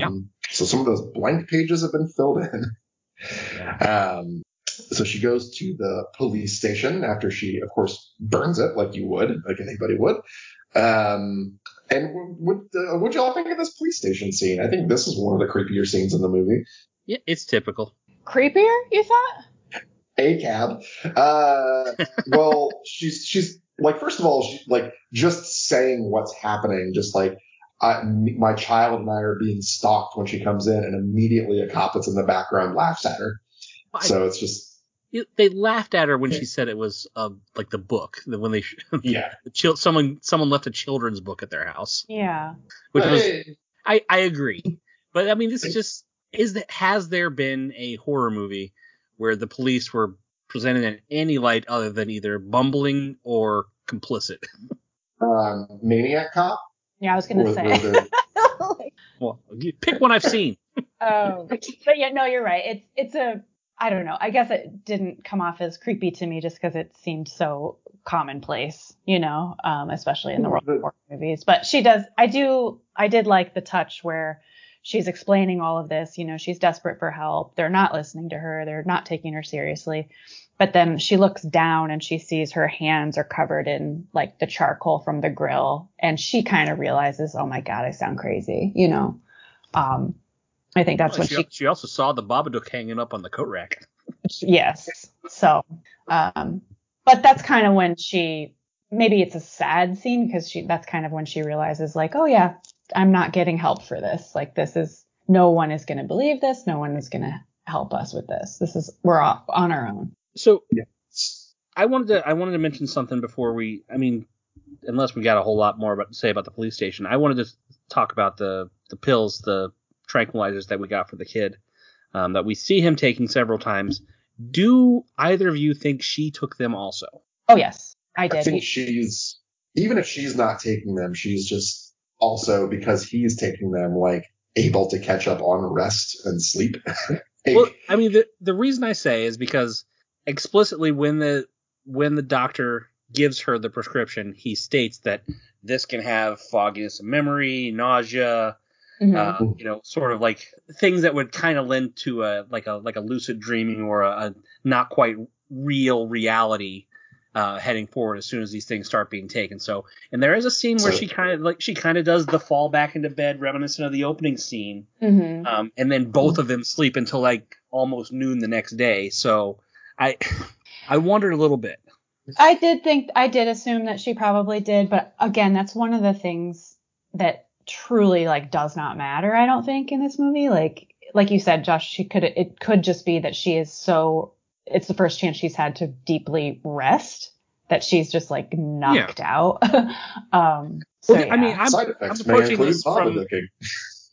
[SPEAKER 2] So some of those blank pages have been filled in. Um, so she goes to the police station after she, of course, burns it like you would, like anybody would. Um, and what uh, what y'all think of this police station scene? I think this is one of the creepier scenes in the movie.
[SPEAKER 1] Yeah, it's typical.
[SPEAKER 3] Creepier, you thought?
[SPEAKER 2] A cab. Uh, well, she's she's like, first of all, she, like just saying what's happening, just like. I, m- my child and I are being stalked when she comes in, and immediately a cop that's in the background laughs at her.
[SPEAKER 1] I-
[SPEAKER 2] So it's just,
[SPEAKER 1] It- they laughed at her when she said it was uh, like the book. that When they
[SPEAKER 2] yeah.
[SPEAKER 1] the chil- someone someone left a children's book at their house,
[SPEAKER 3] Yeah.
[SPEAKER 1] which was I I agree, but I mean this is just is that has there been a horror movie where the police were presented in any light other than either bumbling or complicit?
[SPEAKER 2] um, Maniac Cop.
[SPEAKER 3] Yeah, I was gonna
[SPEAKER 2] Where-
[SPEAKER 3] say.
[SPEAKER 2] where they're-
[SPEAKER 1] Well, pick one I've seen.
[SPEAKER 3] Oh, but yeah, no, you're right. It's it's a I don't know. I guess it didn't come off as creepy to me just because it seemed so commonplace, you know, um, especially in the world of horror movies. But she does. I do. I did like the touch where she's explaining all of this. You know, she's desperate for help. They're not listening to her. They're not taking her seriously. But then she looks down and she sees her hands are covered in like the charcoal from the grill, and she kind of realizes, oh my god, I sound crazy, you know. Um, I think that's
[SPEAKER 1] Well,
[SPEAKER 3] when
[SPEAKER 1] she,
[SPEAKER 3] she
[SPEAKER 1] she also saw the Babadook hanging up on the coat rack.
[SPEAKER 3] yes. So, um, but that's kind of when she maybe it's a sad scene because she that's kind of when she realizes like, oh yeah, I'm not getting help for this. Like this is no one is going to believe this. No one is going to help us with this. This is we're off on our own.
[SPEAKER 1] So I wanted to I wanted to mention something before we I mean unless we got a whole lot more about to say about the police station I wanted to talk about the the pills the tranquilizers that we got for the kid um, that we see him taking several times do either of you think she took them also
[SPEAKER 3] Oh yes, I did.
[SPEAKER 2] I think she's even if she's not taking them, she's just also because he's taking them like able to catch up on rest and sleep. Like,
[SPEAKER 1] well I mean the the reason I say is because explicitly when the when the doctor gives her the prescription he states that this can have fogginess of memory nausea
[SPEAKER 3] Mhm.
[SPEAKER 1] uh, you know, sort of like things that would kind of lend to a like a like a lucid dreaming or a, a not quite real reality uh, heading forward as soon as these things start being taken. So, and there is a scene where
[SPEAKER 2] So-
[SPEAKER 1] she kind of like she kind of does the fall back into bed, reminiscent of the opening scene,
[SPEAKER 3] Mhm.
[SPEAKER 1] um, and then both of them sleep until like almost noon the next day. So, I I wondered a little bit.
[SPEAKER 3] I did think I did assume that she probably did, but again, that's one of the things that truly like does not matter. I don't think in this movie, like like you said, Josh, she could it could just be that she is so it's the first chance she's had to deeply rest that she's just like knocked out. um, so
[SPEAKER 1] Well, I mean. I'm, I'm approaching this from-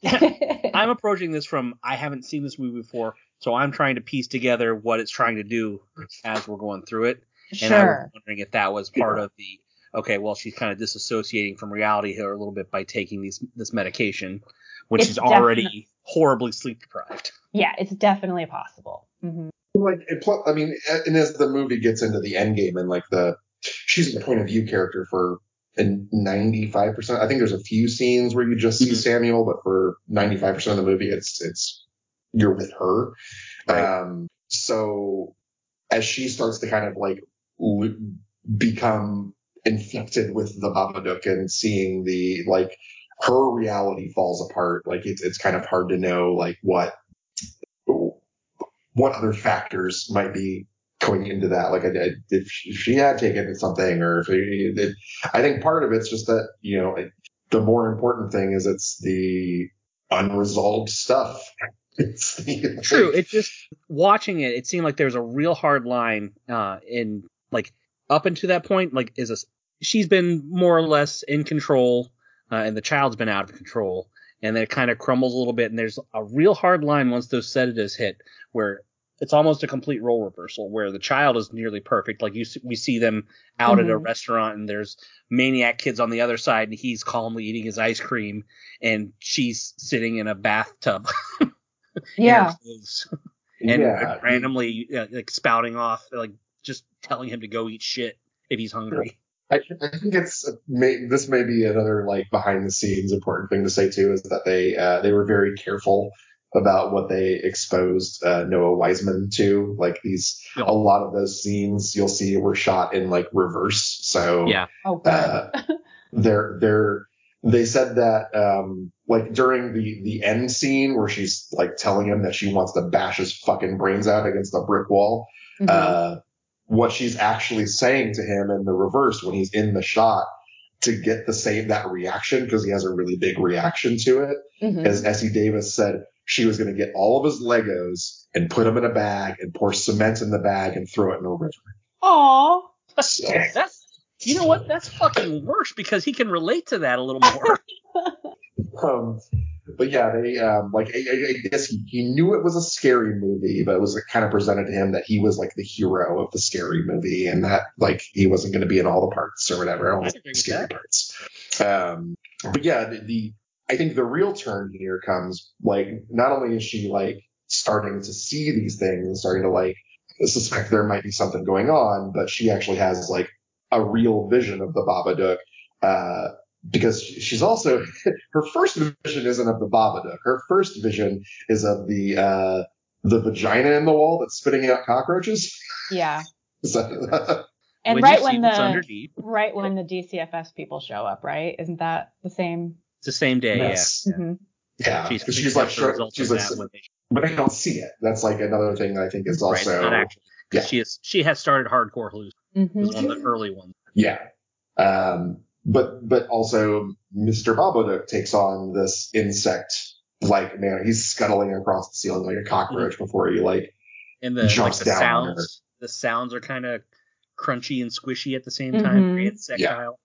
[SPEAKER 1] I'm approaching this from I haven't seen this movie before, so I'm trying to piece together what it's trying to do as we're going through it. And I was
[SPEAKER 3] sure.
[SPEAKER 1] wondering if that was part of the okay, well, she's kind of disassociating from reality here a little bit by taking these this medication when
[SPEAKER 3] It's
[SPEAKER 1] she's already horribly sleep deprived.
[SPEAKER 3] Yeah, it's definitely possible. hmm
[SPEAKER 2] like it, pl- I mean, and as the movie gets into the end game and like the she's the point of view character for in 95%. I think there's a few scenes where you just see
[SPEAKER 1] Mhm.
[SPEAKER 2] Samuel, but for 95% of the movie, it's it's you're with her.
[SPEAKER 1] Right.
[SPEAKER 2] Um, so as she starts to kind of like become infected with the Babadook and seeing the like her reality falls apart, like it's it's kind of hard to know like what what other factors might be going into that. Like, I, I, if she- had taken something, or if it, it, I think part of it's just that you know it, the more important thing is it's the unresolved stuff. It's like,
[SPEAKER 1] True. It just watching it, it seemed like there was a real hard line uh, in like up until that point. Like, is a she's been more or less in control, uh, and the child's been out of control, and then it kind of crumbles a little bit. And there's a real hard line once those sedatives hit, where it's almost a complete role reversal, where the child is nearly perfect. Like you, we see them out at a
[SPEAKER 3] Mhm.
[SPEAKER 1] restaurant, and there's maniac kids on the other side, and he's calmly eating his ice cream, and she's sitting in a bathtub.
[SPEAKER 3] Yeah.
[SPEAKER 1] and
[SPEAKER 2] yeah,
[SPEAKER 1] randomly uh, like spouting off, like just telling him to go eat shit if he's hungry.
[SPEAKER 2] I, I think it's may, this may be another like behind the scenes important thing to say too is that they uh, they were very careful about what they exposed uh, Noah Wiseman to. Like these,
[SPEAKER 1] Yeah.
[SPEAKER 2] a lot of those scenes you'll see were shot in like reverse. So
[SPEAKER 1] Yeah.
[SPEAKER 3] Oh, good.
[SPEAKER 2] uh, they're they're they said that um like during the the end scene where she's like telling him that she wants to bash his fucking brains out against a brick wall
[SPEAKER 3] Mhm.
[SPEAKER 2] uh, what she's actually saying to him in the reverse when he's in the shot to get the same that reaction because he has a really big reaction to it.
[SPEAKER 3] Mhm.
[SPEAKER 2] As Essie Davis said, she was going to get all of his Legos and put them in a bag and pour cement in the bag and throw it in a river.
[SPEAKER 3] Aw.
[SPEAKER 2] So,
[SPEAKER 1] That's you know what? That's fucking worse because he can relate to that a little more.
[SPEAKER 2] um, but yeah, they um, like I, I guess he, he knew it was a scary movie, but it was kind of presented to him that he was like the hero of the scary movie, and that like he wasn't going to be in all the parts or whatever, all the scary
[SPEAKER 1] that.
[SPEAKER 2] parts. Um, but yeah, the, the I think the real turn here comes like not only is she like starting to see these things, and starting to like suspect there might be something going on, but she actually has like a real vision of the Babadook. Uh, because she's also her first vision isn't of the Babadook. Her first vision is of the uh, the vagina in the wall that's spitting out cockroaches.
[SPEAKER 3] Yeah.
[SPEAKER 2] So-
[SPEAKER 3] And
[SPEAKER 1] When
[SPEAKER 3] right when the
[SPEAKER 1] underneath,
[SPEAKER 3] right when the DCFS people show up, right? Isn't that the same?
[SPEAKER 1] it's the same day.
[SPEAKER 2] Yes.
[SPEAKER 1] Yeah.
[SPEAKER 3] hmm
[SPEAKER 2] yeah,
[SPEAKER 1] She's,
[SPEAKER 2] because she's
[SPEAKER 1] she's
[SPEAKER 2] like, sure, she's like,
[SPEAKER 1] that they,
[SPEAKER 2] but I don't see it. That's like another thing I think is also
[SPEAKER 1] not actually. 'cause
[SPEAKER 2] yeah.
[SPEAKER 1] She is she has started hardcore hallucinations.
[SPEAKER 3] hmm
[SPEAKER 1] one of the early ones.
[SPEAKER 2] Yeah. Um, but but also Mr. Babadook takes on this insect like man, he's scuttling across the ceiling like a cockroach before he like
[SPEAKER 1] And the like
[SPEAKER 2] Jumps
[SPEAKER 1] the
[SPEAKER 2] down on her.
[SPEAKER 1] sounds the sounds are kind of crunchy and squishy at the same time.
[SPEAKER 3] Mhm.
[SPEAKER 1] Very insectile.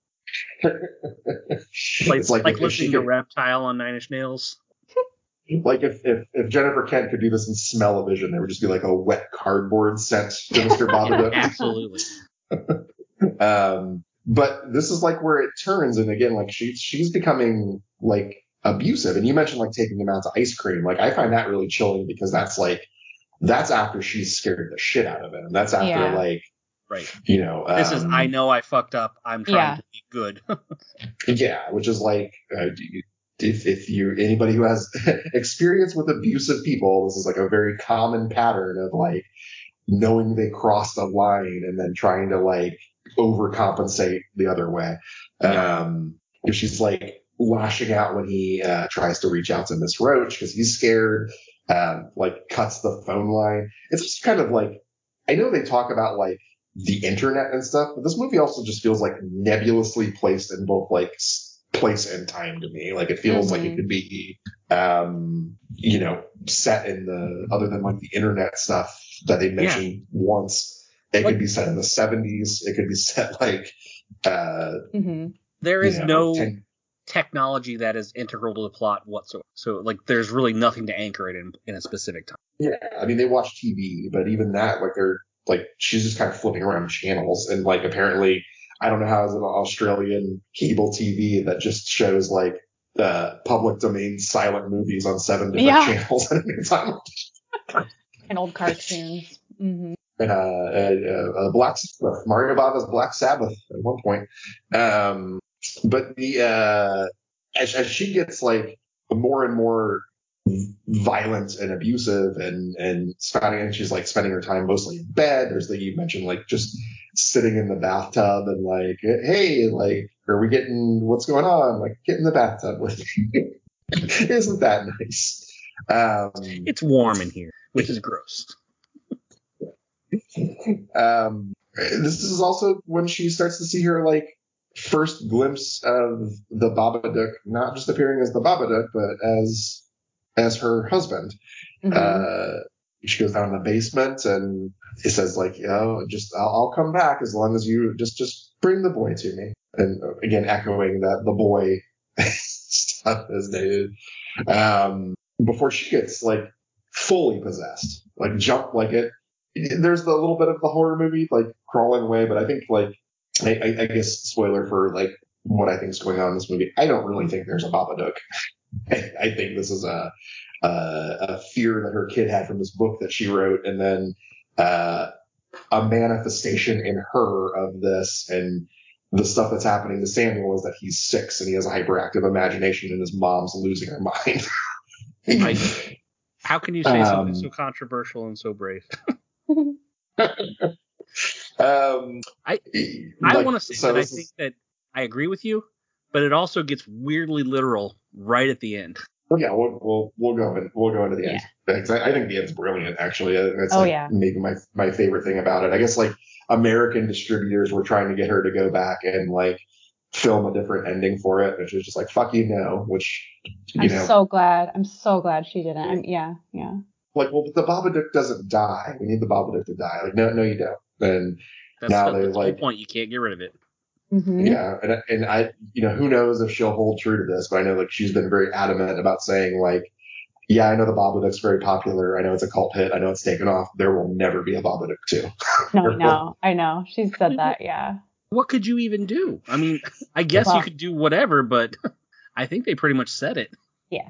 [SPEAKER 2] it's
[SPEAKER 1] Like,
[SPEAKER 2] like,
[SPEAKER 1] like
[SPEAKER 2] if, if
[SPEAKER 1] listening to
[SPEAKER 2] could,
[SPEAKER 1] Reptile on Nine Inch Nails.
[SPEAKER 2] like if, if if Jennifer Kent could do this in smell-o-vision, there would just be like a wet cardboard scent to Mr.
[SPEAKER 1] Yeah,
[SPEAKER 2] Babadook.
[SPEAKER 1] absolutely.
[SPEAKER 2] um, but this is like where it turns, and again, like she's she's becoming like abusive. And you mentioned like taking him out to ice cream. Like I find that really chilling because that's like that's after she's scared the shit out of him. That's after
[SPEAKER 3] Yeah.
[SPEAKER 2] like
[SPEAKER 1] Right.
[SPEAKER 2] you know
[SPEAKER 1] This is
[SPEAKER 2] um,
[SPEAKER 1] I know I fucked up. I'm trying
[SPEAKER 3] Yeah.
[SPEAKER 1] to be good.
[SPEAKER 2] Yeah, which is like uh, do you- if if you anybody who has experience with abusive people, this is like a very common pattern of like knowing they crossed a line and then trying to like overcompensate the other way. Um, if she's like lashing out when he uh, tries to reach out to Miss Roach because he's scared, um, like cuts the phone line. It's just kind of like I know they talk about like the internet and stuff, but this movie also just feels like nebulously placed in both like place and time to me. Like it feels like it
[SPEAKER 3] Mhm.
[SPEAKER 2] could be, um, you know, set in the other than like the internet stuff that they mentioned once. It
[SPEAKER 1] Like-
[SPEAKER 2] could be set in the 70s. It could be set like, uh,
[SPEAKER 3] hmm
[SPEAKER 1] There
[SPEAKER 2] you know,
[SPEAKER 1] no
[SPEAKER 2] 10
[SPEAKER 1] technology that is integral to the plot whatsoever. So like there's really nothing to anchor it in in a specific time.
[SPEAKER 2] Yeah, I mean they watch TV, but even that, like they're like she's just kind of flipping around channels, and like apparently I don't know how it an Australian cable TV that just shows like uh, public domain silent movies on seven different
[SPEAKER 3] Yeah.
[SPEAKER 2] channels at any time.
[SPEAKER 3] And old cartoons. hmm
[SPEAKER 2] And uh, uh, uh, Black Sabbath, Mario Bava's Black Sabbath at one point. Um, but the uh, as, as she gets like more and more violent and abusive and and spending and she's like spending her time mostly in bed. There's the you mentioned like just sitting in the bathtub and like hey like are we getting what's going on like get in the bathtub with. Isn't that nice? Um,
[SPEAKER 1] It's warm in here, which is gross.
[SPEAKER 2] Um, this is also when she starts to see her like first glimpse of the Babadook, not just appearing as the Babadook, but as as her husband.
[SPEAKER 3] Mhm.
[SPEAKER 2] Uh, she goes down in the basement and it says like, you know, just I'll, I'll come back as long as you just just bring the boy to me. And uh, again, echoing that the boy stuff is dated. Um, before she gets like fully possessed, like jump like it. There's the little bit of the horror movie like crawling away, but I think like I, I, I guess spoiler for like what I think is going on in this movie. I don't really think there's a Babadook. I, I think this is a, a a fear that her kid had from this book that she wrote, and then uh, a manifestation in her of this and the stuff that's happening to Samuel is that he's six and he has a hyperactive imagination and his mom's losing her mind.
[SPEAKER 1] Right. How can you say
[SPEAKER 2] Um,
[SPEAKER 1] something so controversial and so brave?
[SPEAKER 2] um,
[SPEAKER 1] I- I
[SPEAKER 2] like,
[SPEAKER 1] want to say
[SPEAKER 2] so
[SPEAKER 1] that I
[SPEAKER 2] this is-
[SPEAKER 1] think that I agree with you, but it also gets weirdly literal right at the end.
[SPEAKER 2] Yeah, we'll we'll we'll go in, we'll go into the end because I, I think the end's brilliant. Actually, Uh, it's
[SPEAKER 3] Oh,
[SPEAKER 2] like
[SPEAKER 3] yeah.
[SPEAKER 2] maybe my my favorite thing about it. I guess like American distributors were trying to get her to go back and like film a different ending for it, which was just like fuck you no, which you
[SPEAKER 3] I'm
[SPEAKER 2] know
[SPEAKER 3] so glad. I'm so glad she didn't. I'm, yeah, yeah.
[SPEAKER 2] like well but the Babadook doesn't die. We need the Babadook to die. Like no no you don't. And
[SPEAKER 1] That's,
[SPEAKER 2] Now
[SPEAKER 1] the,
[SPEAKER 2] they,
[SPEAKER 1] that's the
[SPEAKER 2] like-
[SPEAKER 1] point. You can't get rid of it.
[SPEAKER 3] hmm
[SPEAKER 2] Yeah, and and I, you know, who knows if she'll hold true to this, but I know like she's been very adamant about saying like, yeah, I know the Babadook's very popular. I know it's a cult hit. I know it's taken off. There will never be a Babadook two.
[SPEAKER 3] No, I know. I know. She said that. Yeah.
[SPEAKER 1] What could you even do? I mean, I guess you could do whatever, but I think they pretty much said it. Yeah.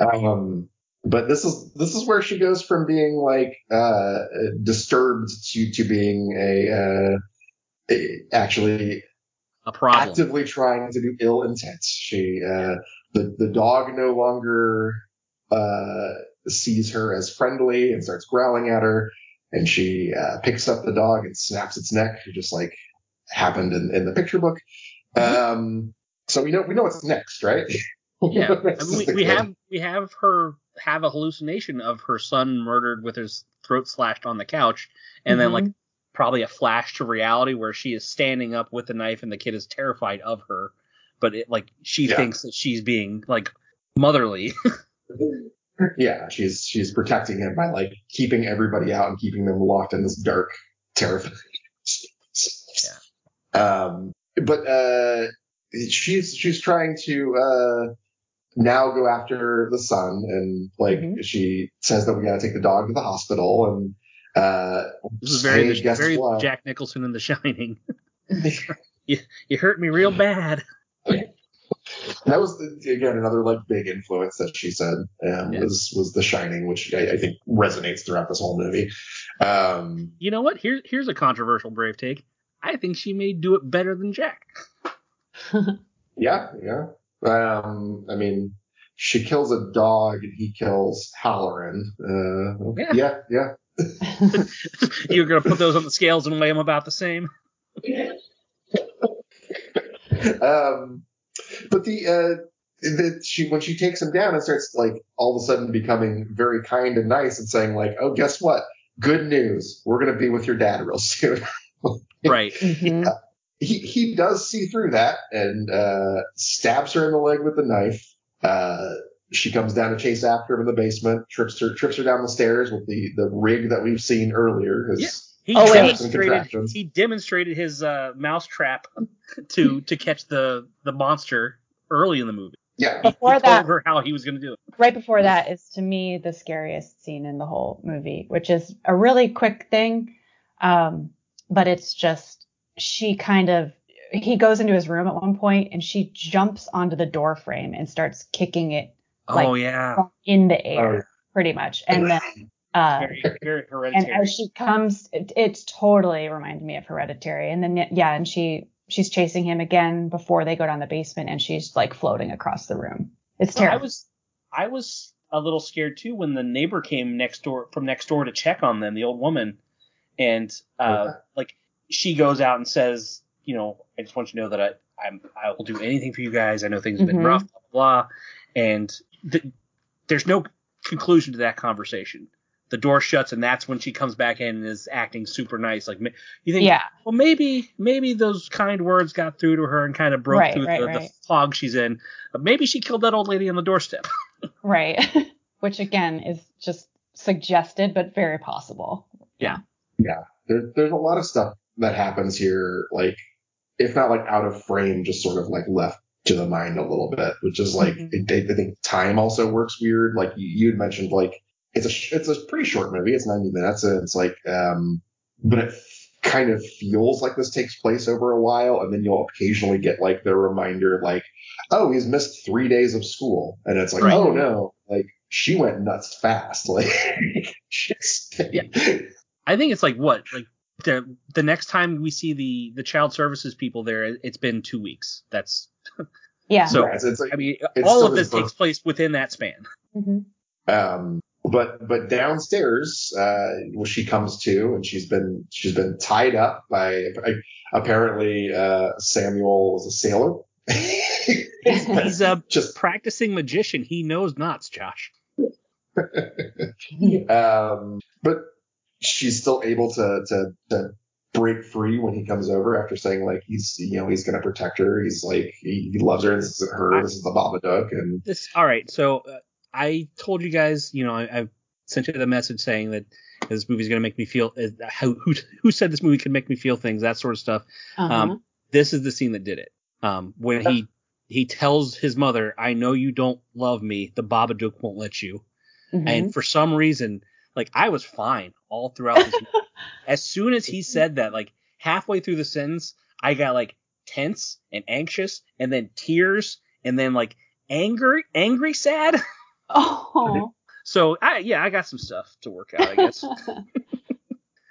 [SPEAKER 2] Um, but this is this is where she goes from being like uh, disturbed to to being a, uh, a actually
[SPEAKER 1] A problem.
[SPEAKER 2] actively trying to do ill intent. She, uh, the, the dog no longer, uh, sees her as friendly and starts growling at her. And she, uh, picks up the dog and snaps its neck, just like happened in, in the picture book. Um, so we know, we know what's next, right?
[SPEAKER 1] Yeah, I mean, we, we have we have her have a hallucination of her son murdered with his throat slashed on the couch, and then
[SPEAKER 3] Mhm.
[SPEAKER 1] like probably a flash to reality where she is standing up with the knife and the kid is terrified of her, but it like she
[SPEAKER 2] Yeah.
[SPEAKER 1] thinks that she's being like motherly.
[SPEAKER 2] yeah, she's, she's protecting him by like keeping everybody out and keeping them locked in this dark, terrifying. yeah. Um, but, uh, she's, she's trying to, uh, now go after the son and like
[SPEAKER 3] Mhm.
[SPEAKER 2] she says that we got to take the dog to the hospital and, uh,
[SPEAKER 1] this is very
[SPEAKER 2] hey,
[SPEAKER 1] the,
[SPEAKER 2] guess
[SPEAKER 1] very
[SPEAKER 2] what?
[SPEAKER 1] Jack Nicholson in The Shining. You hurt me real bad.
[SPEAKER 2] that was the, again another like big influence that she said um,
[SPEAKER 1] Yeah.
[SPEAKER 2] was was The Shining, which I, I think resonates throughout this whole movie. Um,
[SPEAKER 1] You know what? Here's here's a controversial brave take. I think she may do it better than Jack.
[SPEAKER 2] yeah, yeah. Um, I mean, she kills a dog and he kills Halloran. Uh,
[SPEAKER 1] Yeah.
[SPEAKER 2] yeah, yeah.
[SPEAKER 1] You're gonna put those on the scales and weigh them about the same.
[SPEAKER 2] um, but the uh, that she when she takes him down and starts like all of a sudden becoming very kind and nice and saying like, oh, guess what? Good news. We're gonna be with your dad real soon.
[SPEAKER 1] Right.
[SPEAKER 3] Mhm.
[SPEAKER 2] He he does see through that and uh, stabs her in the leg with the knife. Uh, she comes down to chase after him in the basement, trips her trips her down the stairs with the the rig that we've seen earlier. His,
[SPEAKER 1] He
[SPEAKER 3] Oh, wait.
[SPEAKER 1] demonstrated he demonstrated his uh, mousetrap to to catch the the monster early in the movie.
[SPEAKER 2] Yeah,
[SPEAKER 3] Before
[SPEAKER 1] he
[SPEAKER 3] that-
[SPEAKER 1] her how he was going to do it.
[SPEAKER 3] right before that is to me the scariest scene in the whole movie, which is a really quick thing. Um, but it's just, she kind of, he goes into his room at one point and she jumps onto the door frame and starts kicking it Like-
[SPEAKER 1] oh yeah,
[SPEAKER 3] in the air,
[SPEAKER 2] Oh.
[SPEAKER 3] pretty much. And then, uh,
[SPEAKER 1] very very
[SPEAKER 3] and as she comes, it, it's totally reminded me of Hereditary. And then, yeah, and she, she's chasing him again before they go down the basement and she's like floating across the room. It's
[SPEAKER 1] Well, I was I was a little scared too when the neighbor came next door from next door to check on them, the old woman, and uh,
[SPEAKER 2] Yeah.
[SPEAKER 1] like she goes out and says, you know, I just want you to know that I I'm I will do anything for you guys. I know things have been
[SPEAKER 3] Mhm.
[SPEAKER 1] rough, blah blah, blah. and th- there's no conclusion to that conversation. The door shuts, and that's when she comes back in and is acting super nice. Like you think,
[SPEAKER 3] yeah.
[SPEAKER 1] well, maybe maybe those kind words got through to her and kind of broke
[SPEAKER 3] Right,
[SPEAKER 1] through
[SPEAKER 3] right,
[SPEAKER 1] the, the fog she's in. But maybe she killed that old lady on the doorstep.
[SPEAKER 3] Right. which again is just suggested but very possible.
[SPEAKER 1] Yeah.
[SPEAKER 2] Yeah. There, there's a lot of stuff that happens here, like, if not like out of frame, just sort of like left to the mind a little bit, which is like,
[SPEAKER 3] Mhm.
[SPEAKER 2] I, I think time also works weird. Like you, you had mentioned, like, it's a, it's a pretty short movie. It's 90 minutes and it's like, um, but it kind of feels like this takes place over a while. And then you'll occasionally get like the reminder, like, oh, he's missed three days of school. And it's like,
[SPEAKER 1] Right.
[SPEAKER 2] oh no, like she went nuts fast. Like,
[SPEAKER 1] Yeah. I think it's like what like the the next time we see the the child services people there, it's been two weeks. That's
[SPEAKER 3] Yeah.
[SPEAKER 1] So-
[SPEAKER 2] Yeah, it's, it's like,
[SPEAKER 1] I mean, all of this
[SPEAKER 2] birth-
[SPEAKER 1] takes place within that span.
[SPEAKER 3] hmm
[SPEAKER 2] Um, but but downstairs, uh, well, she comes to, and she's been she's been tied up by apparently uh, Samuel was a sailor.
[SPEAKER 1] He's a
[SPEAKER 2] just
[SPEAKER 1] practicing magician. He knows knots, Josh.
[SPEAKER 2] um, but she's still able to to to break free when he comes over after saying like he's you know he's gonna protect her. He's like he, he loves her. This isn't her. This is the Babadook, and
[SPEAKER 1] This all right. So uh, I told you guys, you know, I, I sent you the message saying that this movie's gonna make me feel. Uh, how, who who said this movie could make me feel things, that sort of stuff.
[SPEAKER 3] Uh-huh.
[SPEAKER 1] Um, this is the scene that did it. Um, when he he tells his mother, "I know you don't love me. The Babadook won't let you."
[SPEAKER 3] Mhm.
[SPEAKER 1] And for some reason, like I was fine all throughout this. as soon as he said that, like halfway through the sentence, I got like tense and anxious, and then tears, and then like angry, angry, sad.
[SPEAKER 3] oh.
[SPEAKER 1] So I yeah, I got some stuff to work out, I guess.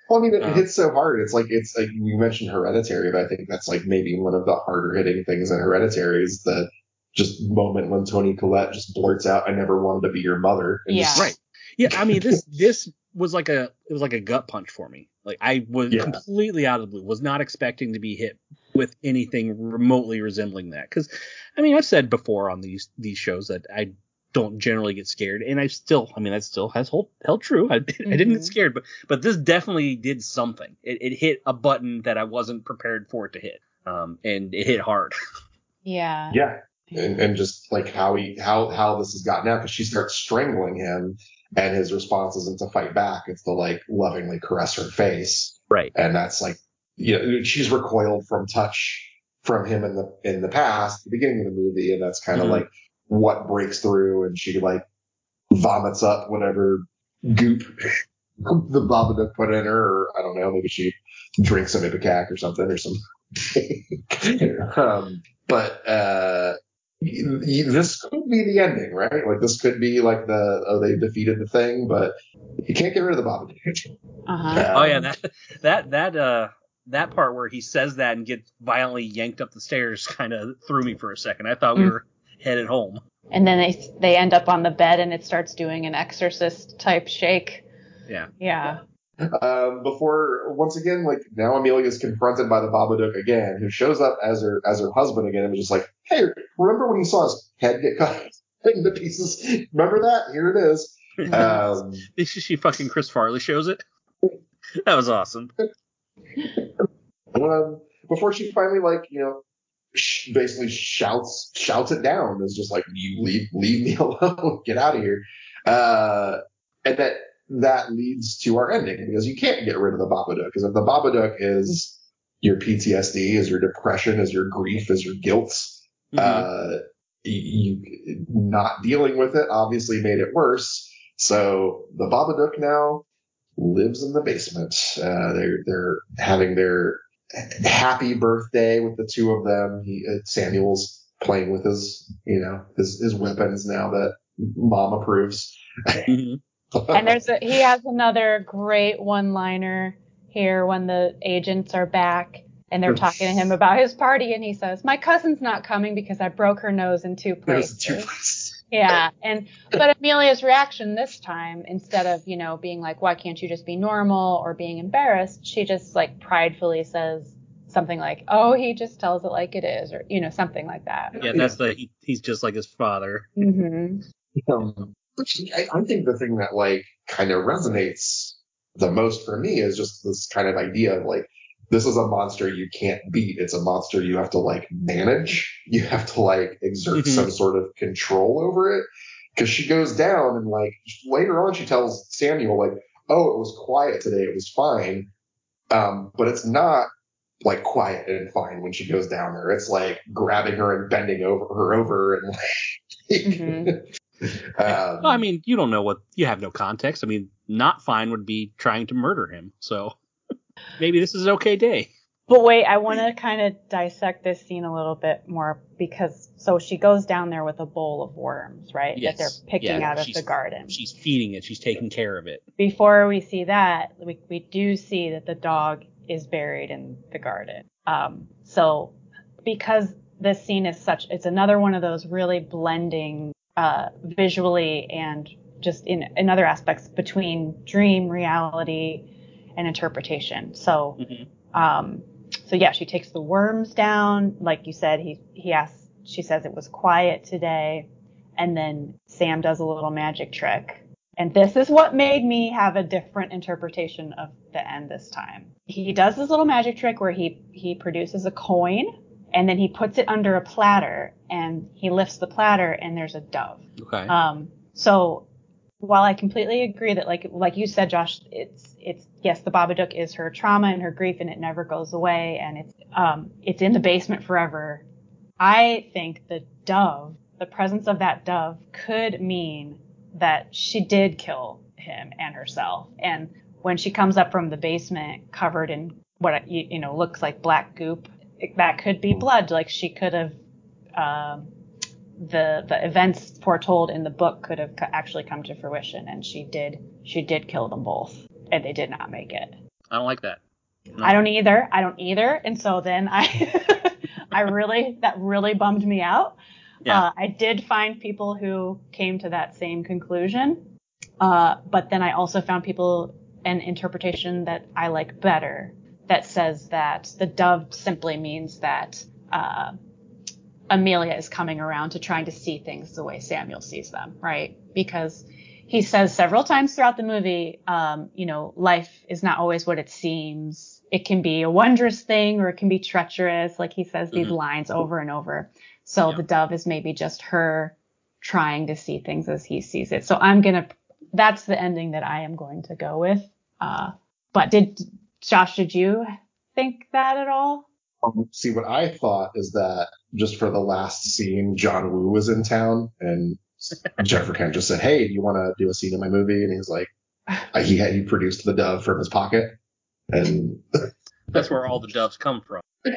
[SPEAKER 2] Well, I mean, it
[SPEAKER 1] Um,
[SPEAKER 2] hits so hard. It's like it's like we mentioned Hereditary, but I think that's like maybe one of the harder hitting things in Hereditary is the just moment when Toni Collette just blurts out, "I never wanted to be your mother." and
[SPEAKER 3] Yeah.
[SPEAKER 2] just-
[SPEAKER 1] Right. Yeah, I mean this this was like a it was like a gut punch for me. Like I was
[SPEAKER 2] Yeah.
[SPEAKER 1] completely out of the blue. Was not expecting to be hit with anything remotely resembling that. Because I mean I've said before on these these shows that I don't generally get scared, and I still I mean that still has hold, held true. I, I didn't get
[SPEAKER 3] Mhm.
[SPEAKER 1] scared, but but this definitely did something. It, it hit a button that I wasn't prepared for it to hit. Um, and it hit hard.
[SPEAKER 3] yeah.
[SPEAKER 2] yeah, and, and just like how he how how this has gotten out because she starts strangling him, and his response isn't to fight back; it's to like lovingly caress her face,
[SPEAKER 1] Right.
[SPEAKER 2] and that's like you know she's recoiled from touch from him in the in the past, the beginning of the movie, and that's kind of
[SPEAKER 1] Mhm.
[SPEAKER 2] like what breaks through, and she like vomits up whatever goop the Babadook put in her, or I don't know, maybe she drinks some ipecac or something or some. um, but uh, this could be the ending, right? Like this could be like the oh they defeated the thing, but you can't get rid of the Babadook.
[SPEAKER 3] Uh-huh.
[SPEAKER 1] Oh yeah,
[SPEAKER 2] Um,
[SPEAKER 1] that that that uh that part where he says that and gets violently yanked up the stairs kind of threw me for a second. I thought we
[SPEAKER 3] Mm.
[SPEAKER 1] were headed home.
[SPEAKER 3] And then they they end up on the bed and it starts doing an exorcist type shake.
[SPEAKER 1] Yeah.
[SPEAKER 3] Yeah.
[SPEAKER 2] Um, before once again, like now Amelia is confronted by the Babadook again, who shows up as her as her husband again, and was just like, "Hey, remember when you saw his head get cut into pieces? Remember that? Here it is." Um,
[SPEAKER 1] she, fucking Chris Farley shows it. That was awesome.
[SPEAKER 2] um, before she finally like you know basically shouts shouts it down is just like you leave leave me alone get out of here uh and that that leads to our ending because you can't get rid of the babadook because if the babadook is your ptsd is your depression is your grief is your guilt
[SPEAKER 1] Mhm.
[SPEAKER 2] uh you, not dealing with it obviously made it worse so the babadook now lives in the basement uh they're they're having their happy birthday with the two of them. He, uh, Samuel's playing with his, you know, his, his weapons now that mom approves.
[SPEAKER 1] Mhm.
[SPEAKER 3] And there's a, he has another great one-liner here when the agents are back and they're talking to him about his party and he says, "My cousin's not coming because I broke her nose in two places."
[SPEAKER 2] two places.
[SPEAKER 3] Yeah, and but Amelia's reaction this time, instead of you know being like, "Why can't you just be normal?" or being embarrassed, she just like pridefully says something like, "Oh, he just tells it like it is," or you know something like that.
[SPEAKER 1] Yeah, that's the he, he's just like his father.
[SPEAKER 3] mm-hmm.
[SPEAKER 2] Um, which I, I think the thing that like kind of resonates the most for me is just this kind of idea of like, this is a monster you can't beat. It's a monster you have to like manage. You have to like exert
[SPEAKER 1] Mhm.
[SPEAKER 2] some sort of control over it. because she goes down and like later on she tells Samuel like, oh, it was quiet today, it was fine, um, but it's not like quiet and fine when she goes down there. It's like grabbing her and bending over her over and like.
[SPEAKER 3] Mhm.
[SPEAKER 2] um,
[SPEAKER 1] Well, I mean, you don't know what you have no context. I mean, not fine would be trying to murder him. So maybe this is an okay day.
[SPEAKER 3] But wait, I want to kind of dissect this scene a little bit more because so she goes down there with a bowl of worms, right?
[SPEAKER 1] Yes.
[SPEAKER 3] That they're picking
[SPEAKER 1] Yeah,
[SPEAKER 3] out of the garden.
[SPEAKER 1] She's feeding it. She's taking care of it.
[SPEAKER 3] Before we see that, we, we do see that the dog is buried in the garden. Um, so because this scene is such, it's another one of those really blending uh, visually and just in, in other aspects between dream, reality, and interpretation. So
[SPEAKER 1] Mhm.
[SPEAKER 3] um, so yeah, she takes the worms down. Like you said, he he asks. She says it was quiet today, and then Sam does a little magic trick. And this is what made me have a different interpretation of the end this time. He does this little magic trick where he he produces a coin and then he puts it under a platter and he lifts the platter and there's a dove.
[SPEAKER 1] Okay.
[SPEAKER 3] Um, so while I completely agree that like like you said, Josh, it's it's yes, the Babadook is her trauma and her grief, and it never goes away, and it's um it's in the basement forever. I think the dove, the presence of that dove, could mean that she did kill him and herself, and when she comes up from the basement covered in what you, you know looks like black goop, that could be blood. Like she could have. Um, the the events foretold in the book could have actually come to fruition, and she did she did kill them both, and they did not make it.
[SPEAKER 1] I don't like that. No.
[SPEAKER 3] I don't either. I don't either. And so then I I really that really bummed me out.
[SPEAKER 1] Yeah.
[SPEAKER 3] Uh, I did find people who came to that same conclusion, uh, but then I also found people an interpretation that I like better that says that the dove simply means that uh, Amelia is coming around to trying to see things the way Samuel sees them, right? Because he says several times throughout the movie, um, you know, life is not always what it seems. It can be a wondrous thing or it can be treacherous. Like he says these
[SPEAKER 1] Mhm.
[SPEAKER 3] lines over and over. So
[SPEAKER 1] Yeah.
[SPEAKER 3] the dove is maybe just her trying to see things as he sees it. So I'm gonna, that's the ending that I am going to go with. Uh, but did Josh, did you think that at all?
[SPEAKER 2] Um, see, what I thought is that just for the last scene, John Woo was in town, and Jennifer Kent just said, "Hey, do you want to do a scene in my movie?" And he's like, uh, he had he produced the dove from his pocket, and
[SPEAKER 1] That's where all the doves come from.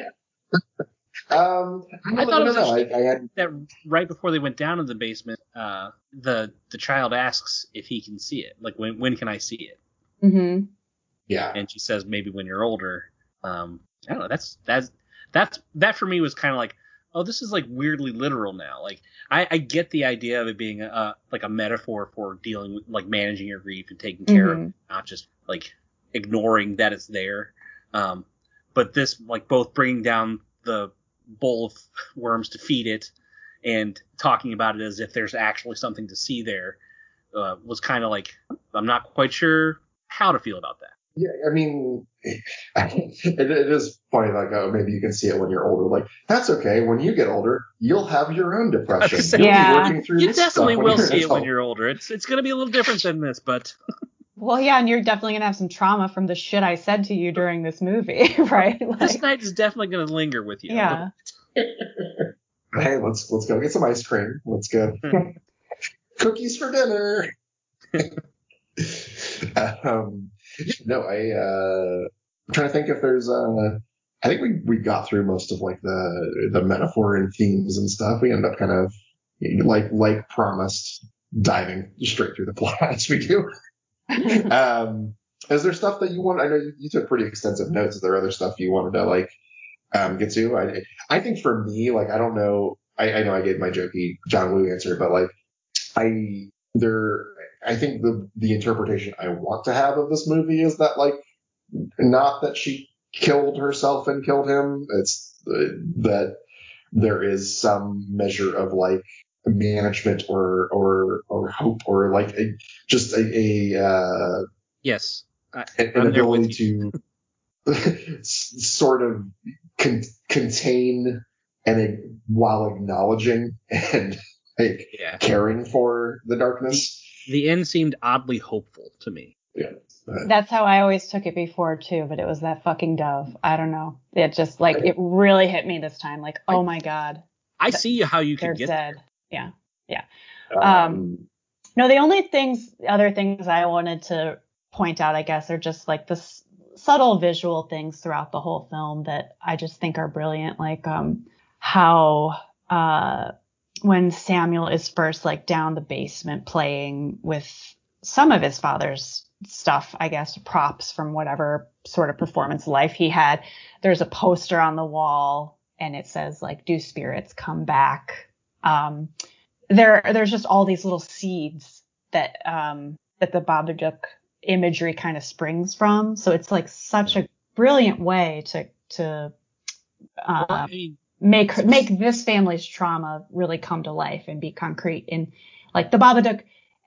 [SPEAKER 2] um, I,
[SPEAKER 1] I thought it was.
[SPEAKER 2] I. I had
[SPEAKER 1] That right before they went down in the basement, uh, the the child asks if he can see it. Like when when can I see it?
[SPEAKER 3] Mm-hmm.
[SPEAKER 2] Yeah,
[SPEAKER 1] And she says maybe when you're older. Um, I don't know. That's that's that's that for me was kind of like, oh, this is like weirdly literal now. Like I, I get the idea of it being a like a metaphor for dealing with like managing your grief and taking care of, it, not just like ignoring that it's there. Um, but this like both bringing down the bowl of worms to feed it and talking about it as if there's actually something to see there uh, was kind of like I'm not quite sure how to feel about that.
[SPEAKER 2] Yeah. I mean, it, it is funny. Like, oh, maybe you can see it when you're older. Like, that's okay. When you get older, you'll have your own depression.
[SPEAKER 1] say,
[SPEAKER 2] You'll
[SPEAKER 3] Yeah.
[SPEAKER 2] be working through
[SPEAKER 1] You
[SPEAKER 2] this
[SPEAKER 1] definitely will see it when you're older. It's it's going to be a little different than this, but
[SPEAKER 3] Well, yeah, and you're definitely gonna have some trauma from the shit I said to you during this movie, right?
[SPEAKER 1] this night is definitely going to linger with you.
[SPEAKER 3] yeah.
[SPEAKER 2] Hey, let's let's go get some ice cream. Let's go cookies for dinner. um, no, I uh, I'm trying to think if there's uh, I think we we got through most of like the the metaphor and themes and stuff. We ended up kind of like like promised diving straight through the plot as we do. um, is there stuff that you want? I know you, you took pretty extensive notes. Is there other stuff you wanted to like um, get to? I I think for me, like I don't know. I, I know I gave my jokey John Woo answer, but like I there I think the the interpretation I want to have of this movie is that like not that she killed herself and killed him. It's uh, that there is some measure of like management or or or hope or like a, just a, a uh,
[SPEAKER 1] Yes. I,
[SPEAKER 2] an, an
[SPEAKER 1] I'm there
[SPEAKER 2] ability to sort of con- contain and while acknowledging and like
[SPEAKER 1] Yeah.
[SPEAKER 2] caring for the darkness.
[SPEAKER 1] The end seemed oddly hopeful to me.
[SPEAKER 3] That's how I always took it before too, but it was that fucking dove. I don't know. It just like it really hit me this time. Like, oh my god,
[SPEAKER 1] I see how you
[SPEAKER 3] they're
[SPEAKER 1] can get
[SPEAKER 3] dead. Yeah.
[SPEAKER 2] Um,
[SPEAKER 3] Um, No, the only things, other things I wanted to point out, I guess, are just like the s- subtle visual things throughout the whole film that I just think are brilliant. Like, um, how, uh, when Samuel is first like down the basement playing with some of his father's stuff, I guess, props from whatever sort of performance life he had, there's a poster on the wall and it says like, do spirits come back? Um, there there's just all these little seeds that um that the Babadook imagery kind of springs from. So it's like such a brilliant way to to
[SPEAKER 1] Well,
[SPEAKER 3] uh,
[SPEAKER 1] I mean,
[SPEAKER 3] make her- make this family's trauma really come to life and be concrete. And like the Babadook,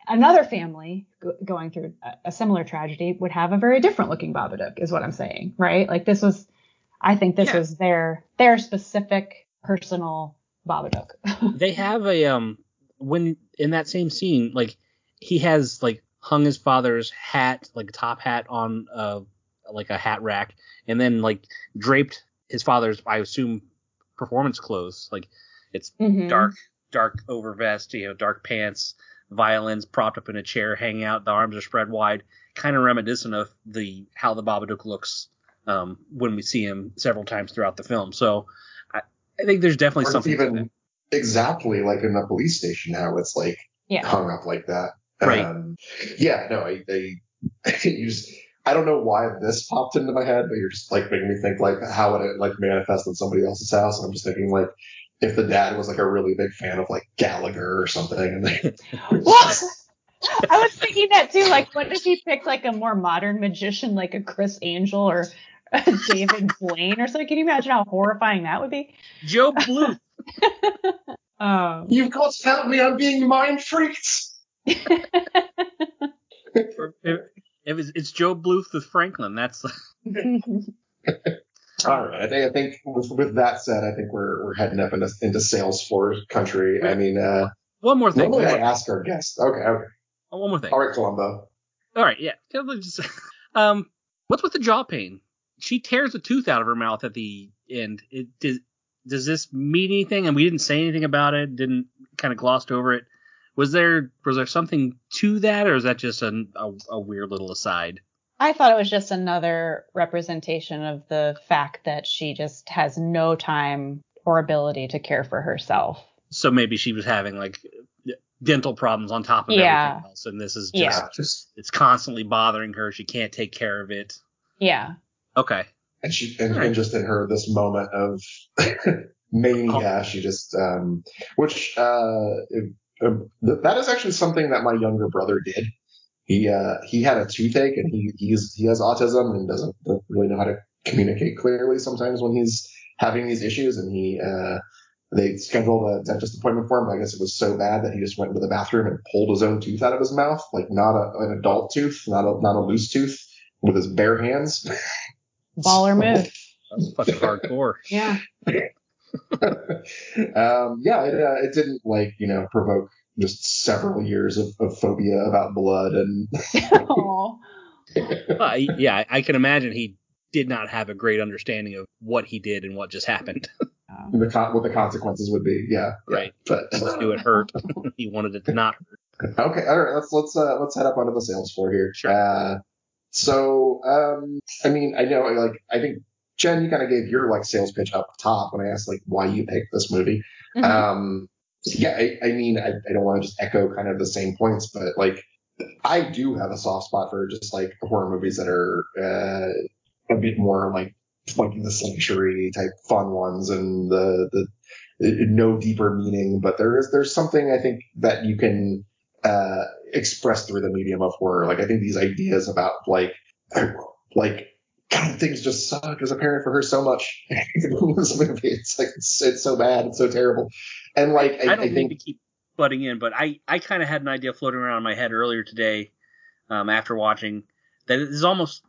[SPEAKER 3] another family go- going through a, a similar tragedy would have a very different looking Babadook, is what I'm saying, right? Like this was, I think this
[SPEAKER 1] Yeah.
[SPEAKER 3] was their their specific personal Babadook.
[SPEAKER 1] they have a um when in that same scene, like he has like hung his father's hat, like top hat on uh like a hat rack, and then like draped his father's, I assume, performance clothes. Like it's
[SPEAKER 3] Mhm.
[SPEAKER 1] dark, dark over vest, you know, dark pants, violins propped up in a chair, hanging out, the arms are spread wide, kind of reminiscent of the how the Babadook looks um, when we see him several times throughout the film. So I, I think there's definitely
[SPEAKER 2] or
[SPEAKER 1] something
[SPEAKER 2] even exactly like in a police station how it's like
[SPEAKER 3] Yeah.
[SPEAKER 2] hung up like that.
[SPEAKER 1] Right.
[SPEAKER 2] Um, yeah, no, I, I, you just, I don't know why this popped into my head, but you're just like making me think like how would it like manifest in somebody else's house? And I'm just thinking like if the dad was like a really big fan of like Gallagher or something, and they,
[SPEAKER 3] What? I was thinking that too. Like, what if he picked like a more modern magician, like a Criss Angel or a David Blaine or something? Can you imagine how horrifying that would be?
[SPEAKER 1] Gob Bluth.
[SPEAKER 3] Um,
[SPEAKER 2] you've got to tell me I'm being mind freaked.
[SPEAKER 1] It, it was it's Gob Bluth with Franklin. That's
[SPEAKER 2] All right, I think I think with, with that said, I think we're we're heading up into into Salesforce country. I mean, uh,
[SPEAKER 1] one more thing. One
[SPEAKER 2] normally I ask our guests. Okay, okay,
[SPEAKER 1] one more thing.
[SPEAKER 2] all right, Columbo.
[SPEAKER 1] All right, yeah. Um, what's with the jaw pain? She tears a tooth out of her mouth at the end. It does. Does this mean anything? And we didn't say anything about it. Didn't kind of glossed over it. Was there was there something to that, or is that just a, a, a weird little aside?
[SPEAKER 3] I thought it was just another representation of the fact that she just has no time or ability to care for herself.
[SPEAKER 1] So maybe she was having like dental problems on top of
[SPEAKER 3] Yeah.
[SPEAKER 1] everything else, and this is just
[SPEAKER 3] Yeah.
[SPEAKER 2] just
[SPEAKER 1] it's constantly bothering her. She can't take care of it.
[SPEAKER 3] Yeah.
[SPEAKER 1] Okay.
[SPEAKER 2] and she and,
[SPEAKER 1] Right.
[SPEAKER 2] and just in her this moment of mania, she just um, which uh, it- th- that is actually something that my younger brother did. He uh, he had a toothache and he he's he has autism and doesn't really know how to communicate clearly sometimes when he's having these issues and he uh, they scheduled a dentist appointment for him. I guess it was so bad that he just went into the bathroom and pulled his own tooth out of his mouth, like not a, an adult tooth, not a not a loose tooth, with his bare hands.
[SPEAKER 3] Baller move.
[SPEAKER 1] That's fucking hardcore.
[SPEAKER 3] Yeah.
[SPEAKER 2] um, yeah, it, uh, it didn't like you know provoke just several years of, of phobia about blood and
[SPEAKER 3] Aw.
[SPEAKER 1] Well, I- yeah, I- I can imagine he did not have a great understanding of what he did and what just happened.
[SPEAKER 2] the con- what the consequences would be. Yeah, yeah.
[SPEAKER 1] Right.
[SPEAKER 2] But
[SPEAKER 1] Let's it hurt. he wanted it to not hurt.
[SPEAKER 2] okay, all right. Let's let's uh, let's head up onto the sales floor here.
[SPEAKER 1] Sure.
[SPEAKER 2] Uh, so um, I mean, I know I like I think Jen, you kind of gave your like sales pitch up top when I asked like why you picked this movie.
[SPEAKER 3] Mhm.
[SPEAKER 2] Um, yeah, I, I mean, I, I don't want to just echo kind of the same points, but like, I do have a soft spot for just like horror movies that are uh, a bit more like like the century type fun ones and the the no deeper meaning. But there is there's something I think that you can uh, express through the medium of horror. Like I think these ideas about like like things just suck as a parent for her so much this movie. It's like it's, it's so bad, it's so terrible, and like I,
[SPEAKER 1] I
[SPEAKER 2] I,
[SPEAKER 1] don't mean
[SPEAKER 2] think
[SPEAKER 1] to keep butting in, but I, I kind of had an idea floating around in my head earlier today, um, after watching that it is almost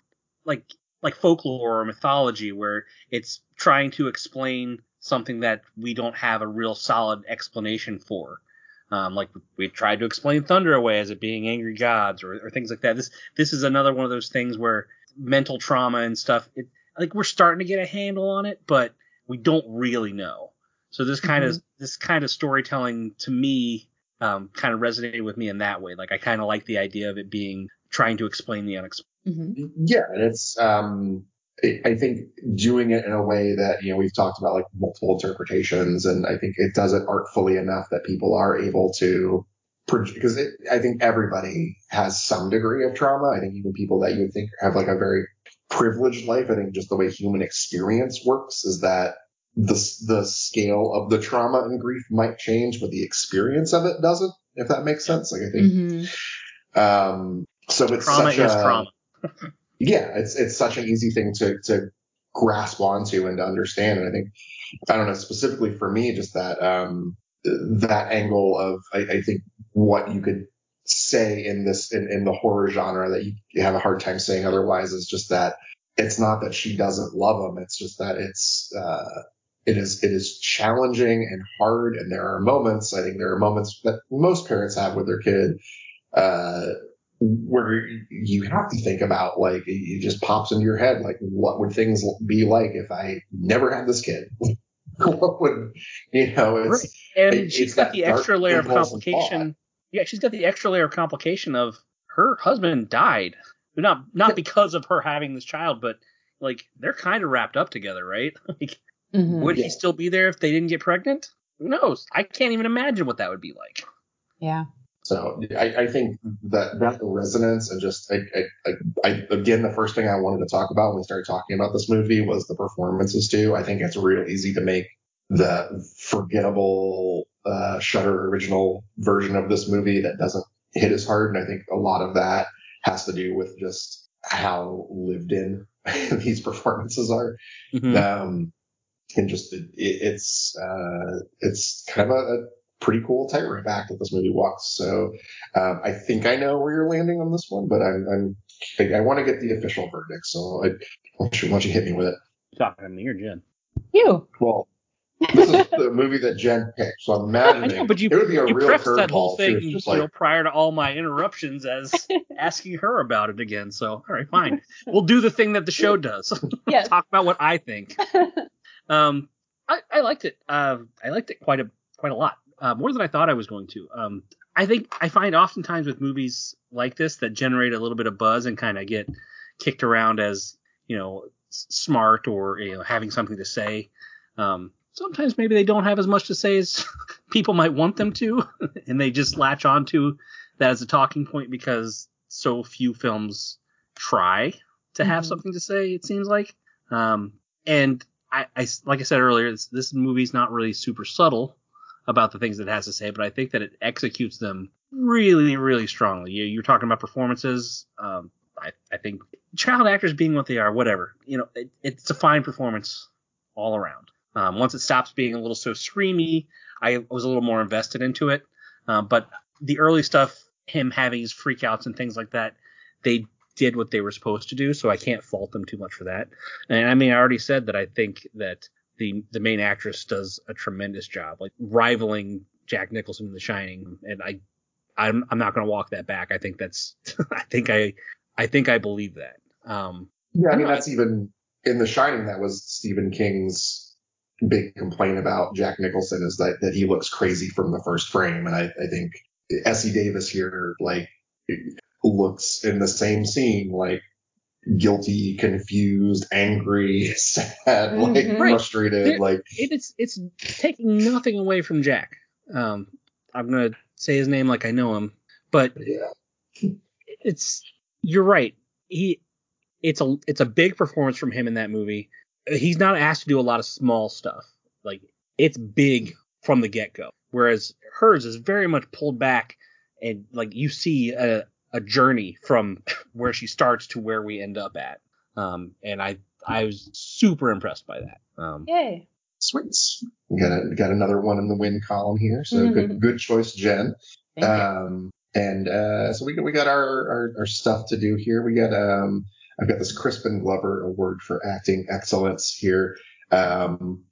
[SPEAKER 1] like like folklore or mythology where it's trying to explain something that we don't have a real solid explanation for. Um, like we tried to explain thunder away as it being angry gods or, or things like that. This this is another one of those things where mental trauma and stuff. It, like we're starting to get a handle on it, but we don't really know. So this kind
[SPEAKER 3] Mhm.
[SPEAKER 1] of this kind of storytelling to me um, kind of resonated with me in that way. Like I kind of like the idea of it being trying to explain the unexplained.
[SPEAKER 3] hmm
[SPEAKER 2] Yeah, and it's um I I think doing it in a way that you know we've talked about like multiple interpretations, and I think it does it artfully enough that people are able to because it, I think everybody has some degree of trauma. I think even people that you would think have like a very privileged life, I think just the way human experience works is that the the scale of the trauma and grief might change, but the experience of it doesn't. If that makes sense, like I think.
[SPEAKER 3] hmm
[SPEAKER 2] Um, so it's
[SPEAKER 1] Trauma
[SPEAKER 2] such
[SPEAKER 1] is
[SPEAKER 2] a,
[SPEAKER 1] trauma.
[SPEAKER 2] yeah, it's it's such an easy thing to to grasp onto and to understand. And I think I don't know specifically for me, just that um that angle of I, I think what you could say in this in, in the horror genre that you, you have a hard time saying otherwise is just that it's not that she doesn't love him. It's just that it's uh it is it is challenging and hard and there are moments I think there are moments that most parents have with their kid uh where you have to think about like it just pops into your head like what would things be like if I never had this kid? what would you know? It's
[SPEAKER 1] And
[SPEAKER 2] it-
[SPEAKER 1] she's
[SPEAKER 2] it's
[SPEAKER 1] got
[SPEAKER 2] that
[SPEAKER 1] the extra layer of complication. Yeah, she's got the extra layer of complication of her husband died. Not not because of her having this child, but like they're kind of wrapped up together, right? Like,
[SPEAKER 3] hmm
[SPEAKER 1] would
[SPEAKER 2] Yeah.
[SPEAKER 1] he still be there if they didn't get pregnant? Who knows? I can't even imagine what that would be like.
[SPEAKER 3] Yeah.
[SPEAKER 2] So I, I think that that resonance and just I, I, I, again the first thing I wanted to talk about when we started talking about this movie was the performances too. I think it's real easy to make the forgettable uh, Shudder original version of this movie that doesn't hit as hard, and I think a lot of that has to do with just how lived in these performances are.
[SPEAKER 1] Mhm.
[SPEAKER 2] Um, and just it, it's uh, it's kind of a pretty cool tightrope act that this movie walks. So um, I think I know where you're landing on this one, but I'm, I'm I, I want to get the official verdict. So I, why don't you, why don't you hit me with it?
[SPEAKER 1] Talking to me or Jen?
[SPEAKER 3] You.
[SPEAKER 2] Well, this is the movie that Jen picked, so I'm
[SPEAKER 1] I
[SPEAKER 2] imagining
[SPEAKER 1] know, but you
[SPEAKER 2] it would be a
[SPEAKER 1] you
[SPEAKER 2] real
[SPEAKER 1] prefaced that whole
[SPEAKER 2] curveball. if she
[SPEAKER 1] thing, you
[SPEAKER 2] just
[SPEAKER 1] know,
[SPEAKER 2] like,
[SPEAKER 1] prior to all my interruptions as asking her about it again. So, all right, fine. We'll do the thing that the show does.
[SPEAKER 3] Yes.
[SPEAKER 1] Talk about what I think. Um, I, I liked it. Uh, I liked it quite a quite a lot. Uh, more than I thought I was going to. Um, I think I find oftentimes with movies like this that generate a little bit of buzz and kind of get kicked around as you know smart or you know having something to say. Um, sometimes maybe they don't have as much to say as people might want them to, and they just latch onto that as a talking point because so few films try to have
[SPEAKER 3] Mhm.
[SPEAKER 1] something to say. It seems like. Um, and I, I like I said earlier, this, this movie's not really super subtle about the things that it has to say, but I think that it executes them really, really strongly. You, you're talking about performances. Um, I, I think child actors being what they are, whatever, you know, it, it's a fine performance all around. Um, once it stops being a little so screamy, I was a little more invested into it. Um, but the early stuff, him having his freakouts and things like that, they did what they were supposed to do, so I can't fault them too much for that. And I mean, I already said that I think that the the main actress does a tremendous job, like rivaling Jack Nicholson in The Shining. And I, I'm I'm not going to walk that back. I think that's I think I I think I believe that. Um,
[SPEAKER 2] Yeah, I mean that's even in The Shining. That was Stephen King's big complaint about Jack Nicholson is that that he looks crazy from the first frame, and I, I think Essie Davis here like who looks in the same scene like guilty, confused, angry, sad, like
[SPEAKER 3] Mhm.
[SPEAKER 1] Right.
[SPEAKER 2] frustrated,
[SPEAKER 1] There-
[SPEAKER 2] like
[SPEAKER 1] it's it's taking nothing away from Jack. Um, I'm gonna say his name like I know him, but
[SPEAKER 2] yeah,
[SPEAKER 1] it's you're right. He it's a it's a big performance from him in that movie. He's not asked to do a lot of small stuff. Like it's big from the get go. Whereas hers is very much pulled back and like you see a a journey from where she starts to where we end up at. Um, and I I was super impressed by that. Um,
[SPEAKER 3] Yay.
[SPEAKER 2] sweet. We got a, got another one in the win column here, so good good choice, Jen.
[SPEAKER 3] Thank you.
[SPEAKER 2] Um, and uh, so we got we got our, our our stuff to do here. We got um I've got this Crispin Glover Award for acting excellence here. Um,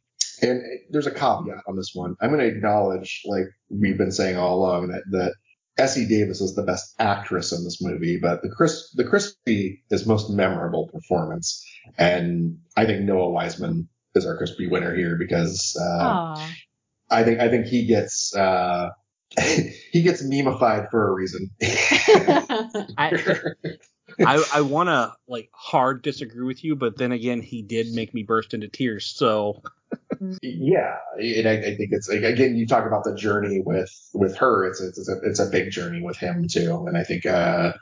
[SPEAKER 2] and there's a caveat on this one. I'm going to acknowledge, like we've been saying all along, that that Essie Davis is the best actress in this movie, but the Chris the Crispy is most memorable performance, and I think Noah Wiseman is our Crispy winner here because uh, I think I think he gets uh, he gets memeified for a reason.
[SPEAKER 1] I, I, I want to like hard disagree with you, but then again, he did make me burst into tears. So
[SPEAKER 2] yeah, and I, I, think it's like, again, you talk about the journey with with her. It's it's a, it's a big journey with him too, and I think uh,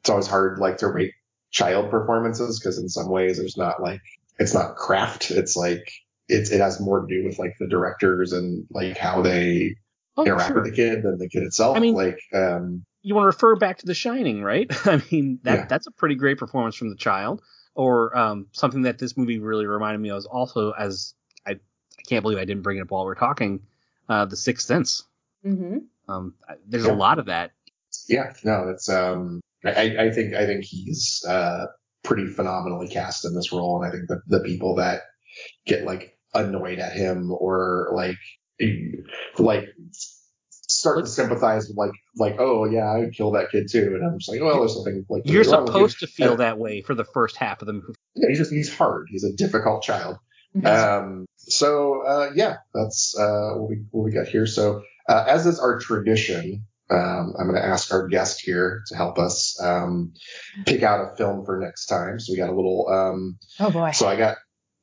[SPEAKER 2] it's always hard like to rate child performances because in some ways there's not like it's not craft. It's like it's it has more to do with like the directors and like how they oh, interact sure. with the kid than the kid itself. I mean, like um,
[SPEAKER 1] you want to refer back to The Shining, right? I mean, that yeah. that's a pretty great performance from the child. Or um, something that this movie really reminded me of is also as can't believe I didn't bring it up while we are talking, uh, The Sixth Sense. Mm-hmm. Um, there's yeah. a lot of that.
[SPEAKER 2] Yeah, no, it's um, I, I think I think he's uh pretty phenomenally cast in this role, and I think the the people that get like annoyed at him or like like start to sympathize with like like oh yeah I would kill that kid too and I'm just like well there's something like
[SPEAKER 1] you're supposed to feel and, that way for the first half of the movie
[SPEAKER 2] yeah he's just he's hard he's a difficult child um so uh yeah that's uh what we what we got here so uh, as is our tradition um, I'm going to ask our guest here to help us um, pick out a film for next time. So we got a little. Um,
[SPEAKER 3] oh boy!
[SPEAKER 2] So I got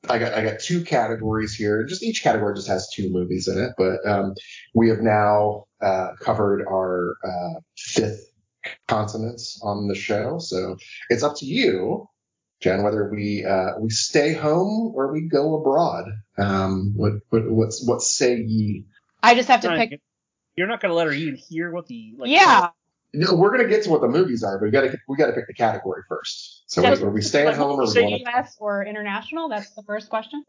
[SPEAKER 2] I got I got two categories here. Just each category just has two movies in it, but um, we have now uh, covered our uh, fifth continents on the show. So it's up to you, Jen, whether we uh, we stay home or we go abroad. Um, what what what's what say ye?
[SPEAKER 3] I just have to pick.
[SPEAKER 1] You're not going to let her even hear what the
[SPEAKER 3] like, yeah.
[SPEAKER 2] No, we're gonna get to what the movies are, but we gotta we gotta pick the category first. So wait, are we staying at home or
[SPEAKER 3] we U.S. or international? That's the first question.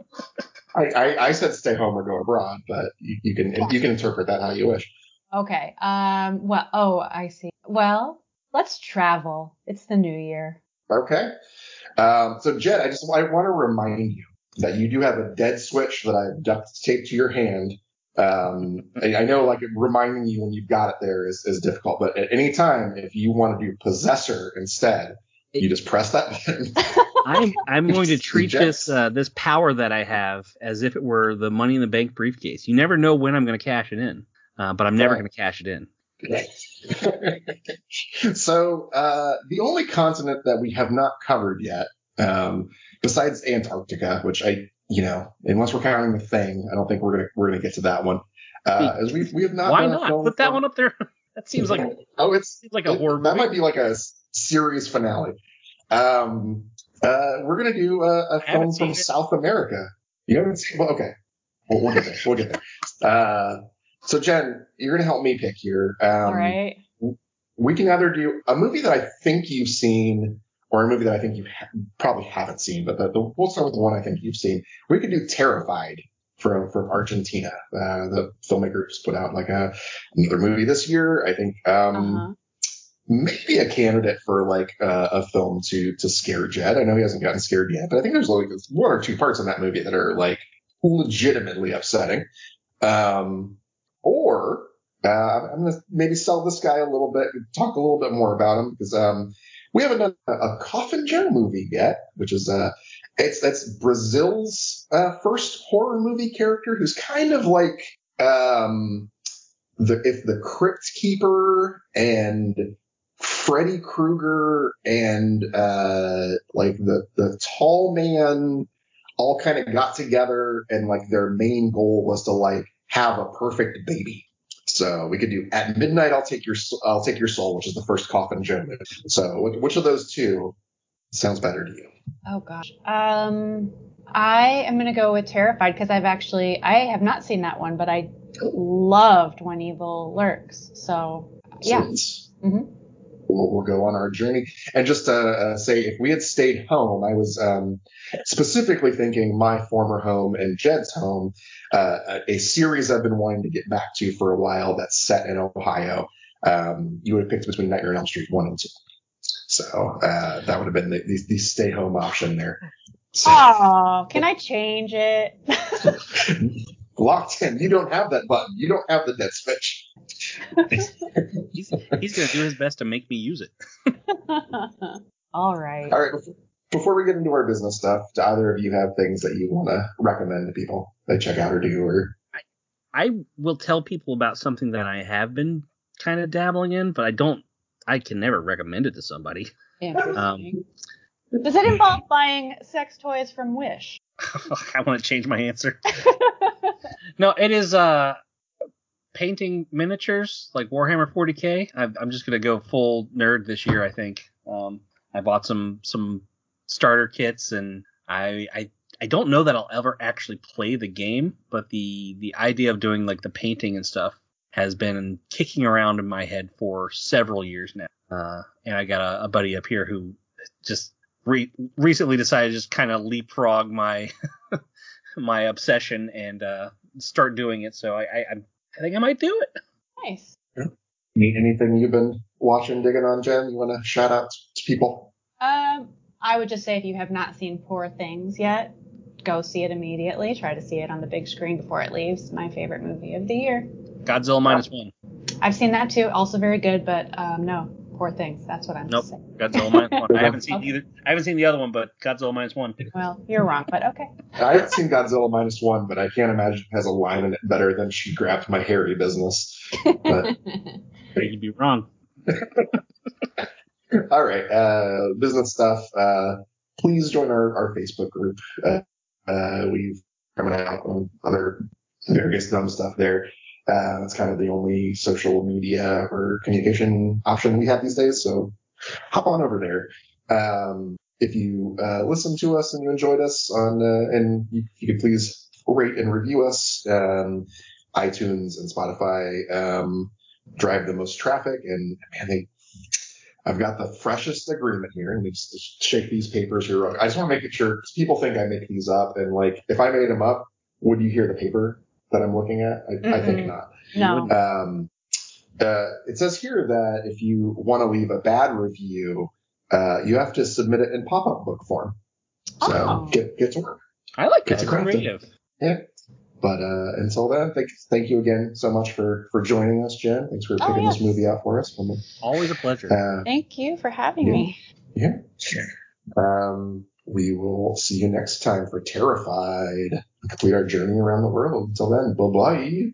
[SPEAKER 2] I, I, I, said stay home or go abroad, but you, you can yeah. you can interpret that how you wish.
[SPEAKER 3] Okay. Um. Well. Oh, I see. Well, let's travel. It's the new year.
[SPEAKER 2] Okay. Um. So Jed, I just I want to remind you that you do have a dead switch that I've duct taped to your hand um, I, I, know like reminding you when you've got it there is, is difficult, but at any time, if you want to do possessor instead, you just press that button.
[SPEAKER 1] I'm I'm going to treat this uh, this power that I have as if it were the money in the bank briefcase. You never know when I'm going to cash it in, uh, but I'm never going to cash it in.
[SPEAKER 2] so uh, the only continent that we have not covered yet, um, besides Antarctica, which I you know, unless we're counting the thing, I don't think we're gonna we're gonna get to that one. Uh, as we we have not.
[SPEAKER 1] Why not put that one up there? that seems like
[SPEAKER 2] oh, it's
[SPEAKER 1] seems like a horror.
[SPEAKER 2] That might be like a series finale. Um, uh, we're gonna do a, a film from it. South America. You haven't seen? Well, okay, we'll, we'll get there. We'll get there. Uh, so Jen, you're gonna help me pick here. Um,
[SPEAKER 3] All right.
[SPEAKER 2] We can either do a movie that I think you've seen or a movie that I think you ha- probably haven't seen, but the, the, we'll start with the one I think you've seen. We could do Terrified from from Argentina. Uh, the filmmaker just put out like a another movie this year. I think um, uh-huh. maybe a candidate for like uh, a film to to scare Jed. I know he hasn't gotten scared yet, but I think there's like one or two parts in that movie that are like legitimately upsetting. Um, or uh, I'm gonna maybe sell this guy a little bit, talk a little bit more about him because um, we haven't done a, a Coffin Joe movie yet, which is uh, it's that's Brazil's uh, first horror movie character who's kind of like um, the if the Crypt Keeper and Freddy Krueger and uh, like the the Tall Man all kind of got together and like their main goal was to like have a perfect baby. So we could do at midnight. I'll take your I'll take your soul, which is the first Coffin Joe movie. So which of those two sounds better to you?
[SPEAKER 3] Oh gosh, um, I am gonna go with Terrified because I've actually I have not seen that one, but I loved When Evil Lurks. So yeah. Mm-hmm.
[SPEAKER 2] We'll, we'll, go on our journey. And just to uh, say, if we had stayed home, I was um, specifically thinking my former home and Jed's home uh, a series I've been wanting to get back to for a while that's set in Ohio. Um, you would have picked between Nightmare on Elm Street one and two. So uh, that would have been the, the, the, stay home option there. So,
[SPEAKER 3] Oh, can I change it?
[SPEAKER 2] locked in. You don't have that button. You don't have the dead switch.
[SPEAKER 1] He's he's gonna do his best to make me use it.
[SPEAKER 3] All right.
[SPEAKER 2] All right. Before, before we get into our business stuff, do either of you have things that you want to recommend to people they check out or do? Or
[SPEAKER 1] I will tell people about something that I have been kind of dabbling in, but I don't. I can never recommend it to somebody.
[SPEAKER 3] Interesting.
[SPEAKER 1] Um,
[SPEAKER 3] Does it involve buying sex toys from Wish?
[SPEAKER 1] I want to change my answer. No, it is uh painting miniatures like Warhammer 40k. i I'm just gonna go full nerd this year. I think. Um, I bought some some starter kits, and I I I don't know that I'll ever actually play the game, but the the idea of doing like the painting and stuff has been kicking around in my head for several years now. Uh, and I got a, a buddy up here who just re- recently decided to just kind of leapfrog my my obsession and uh, start doing it. So I, I I'm- think I might do it.
[SPEAKER 3] Nice.
[SPEAKER 2] Any- anything you've been watching, digging on, Jen? You want to shout out to people?
[SPEAKER 3] Um, I would just say if you have not seen Poor Things yet, go see it immediately. Try to see it on the big screen before it leaves. My favorite movie of the year.
[SPEAKER 1] Godzilla minus one.
[SPEAKER 3] I've seen that too. Also very good, but um, no, Poor Things. That's what I'm
[SPEAKER 1] Nope.
[SPEAKER 3] saying.
[SPEAKER 1] Godzilla minus one. I haven't seen
[SPEAKER 3] Okay.
[SPEAKER 1] either. I haven't seen the other one, but Godzilla minus one.
[SPEAKER 3] Well, you're wrong, but okay.
[SPEAKER 2] I haven't seen Godzilla minus one, but I can't imagine it has a line in it better than she grabbed my hairy business. But
[SPEAKER 1] You'd be wrong.
[SPEAKER 2] all right, uh, business stuff. Uh, please join our, our Facebook group. Uh, uh, we've coming out on other various dumb stuff there. Uh, it's kind of the only social media or communication option we have these days. So hop on over there. Um, if you uh, listen to us and you enjoyed us on, uh, and you, you could please rate and review us. Um, iTunes and Spotify um, drive the most traffic, and man, they. I've got the freshest agreement here, and just, just shake these papers here. I just want to make it sure people think I make these up, and like if I made them up, would you hear the paper that I'm looking at? I, I think not.
[SPEAKER 3] no.
[SPEAKER 2] Um, uh, it says here that if you want to leave a bad review, uh, you have to submit it in pop-up book form. So
[SPEAKER 3] Oh.
[SPEAKER 2] get get to work.
[SPEAKER 1] I like that.
[SPEAKER 2] It's
[SPEAKER 1] It's
[SPEAKER 2] crafted.
[SPEAKER 1] creative.
[SPEAKER 2] Yeah. But uh, until then, thank thank you again so much for for joining us, Jen. Thanks for
[SPEAKER 3] Oh,
[SPEAKER 2] picking
[SPEAKER 3] yes.
[SPEAKER 2] this movie out for us.
[SPEAKER 1] Always a pleasure.
[SPEAKER 2] Uh,
[SPEAKER 3] Thank you for having
[SPEAKER 2] Yeah.
[SPEAKER 3] me.
[SPEAKER 2] yeah. Sure. Um, we will see you next time for Terrified complete our journey around the world. Until then, bye bye.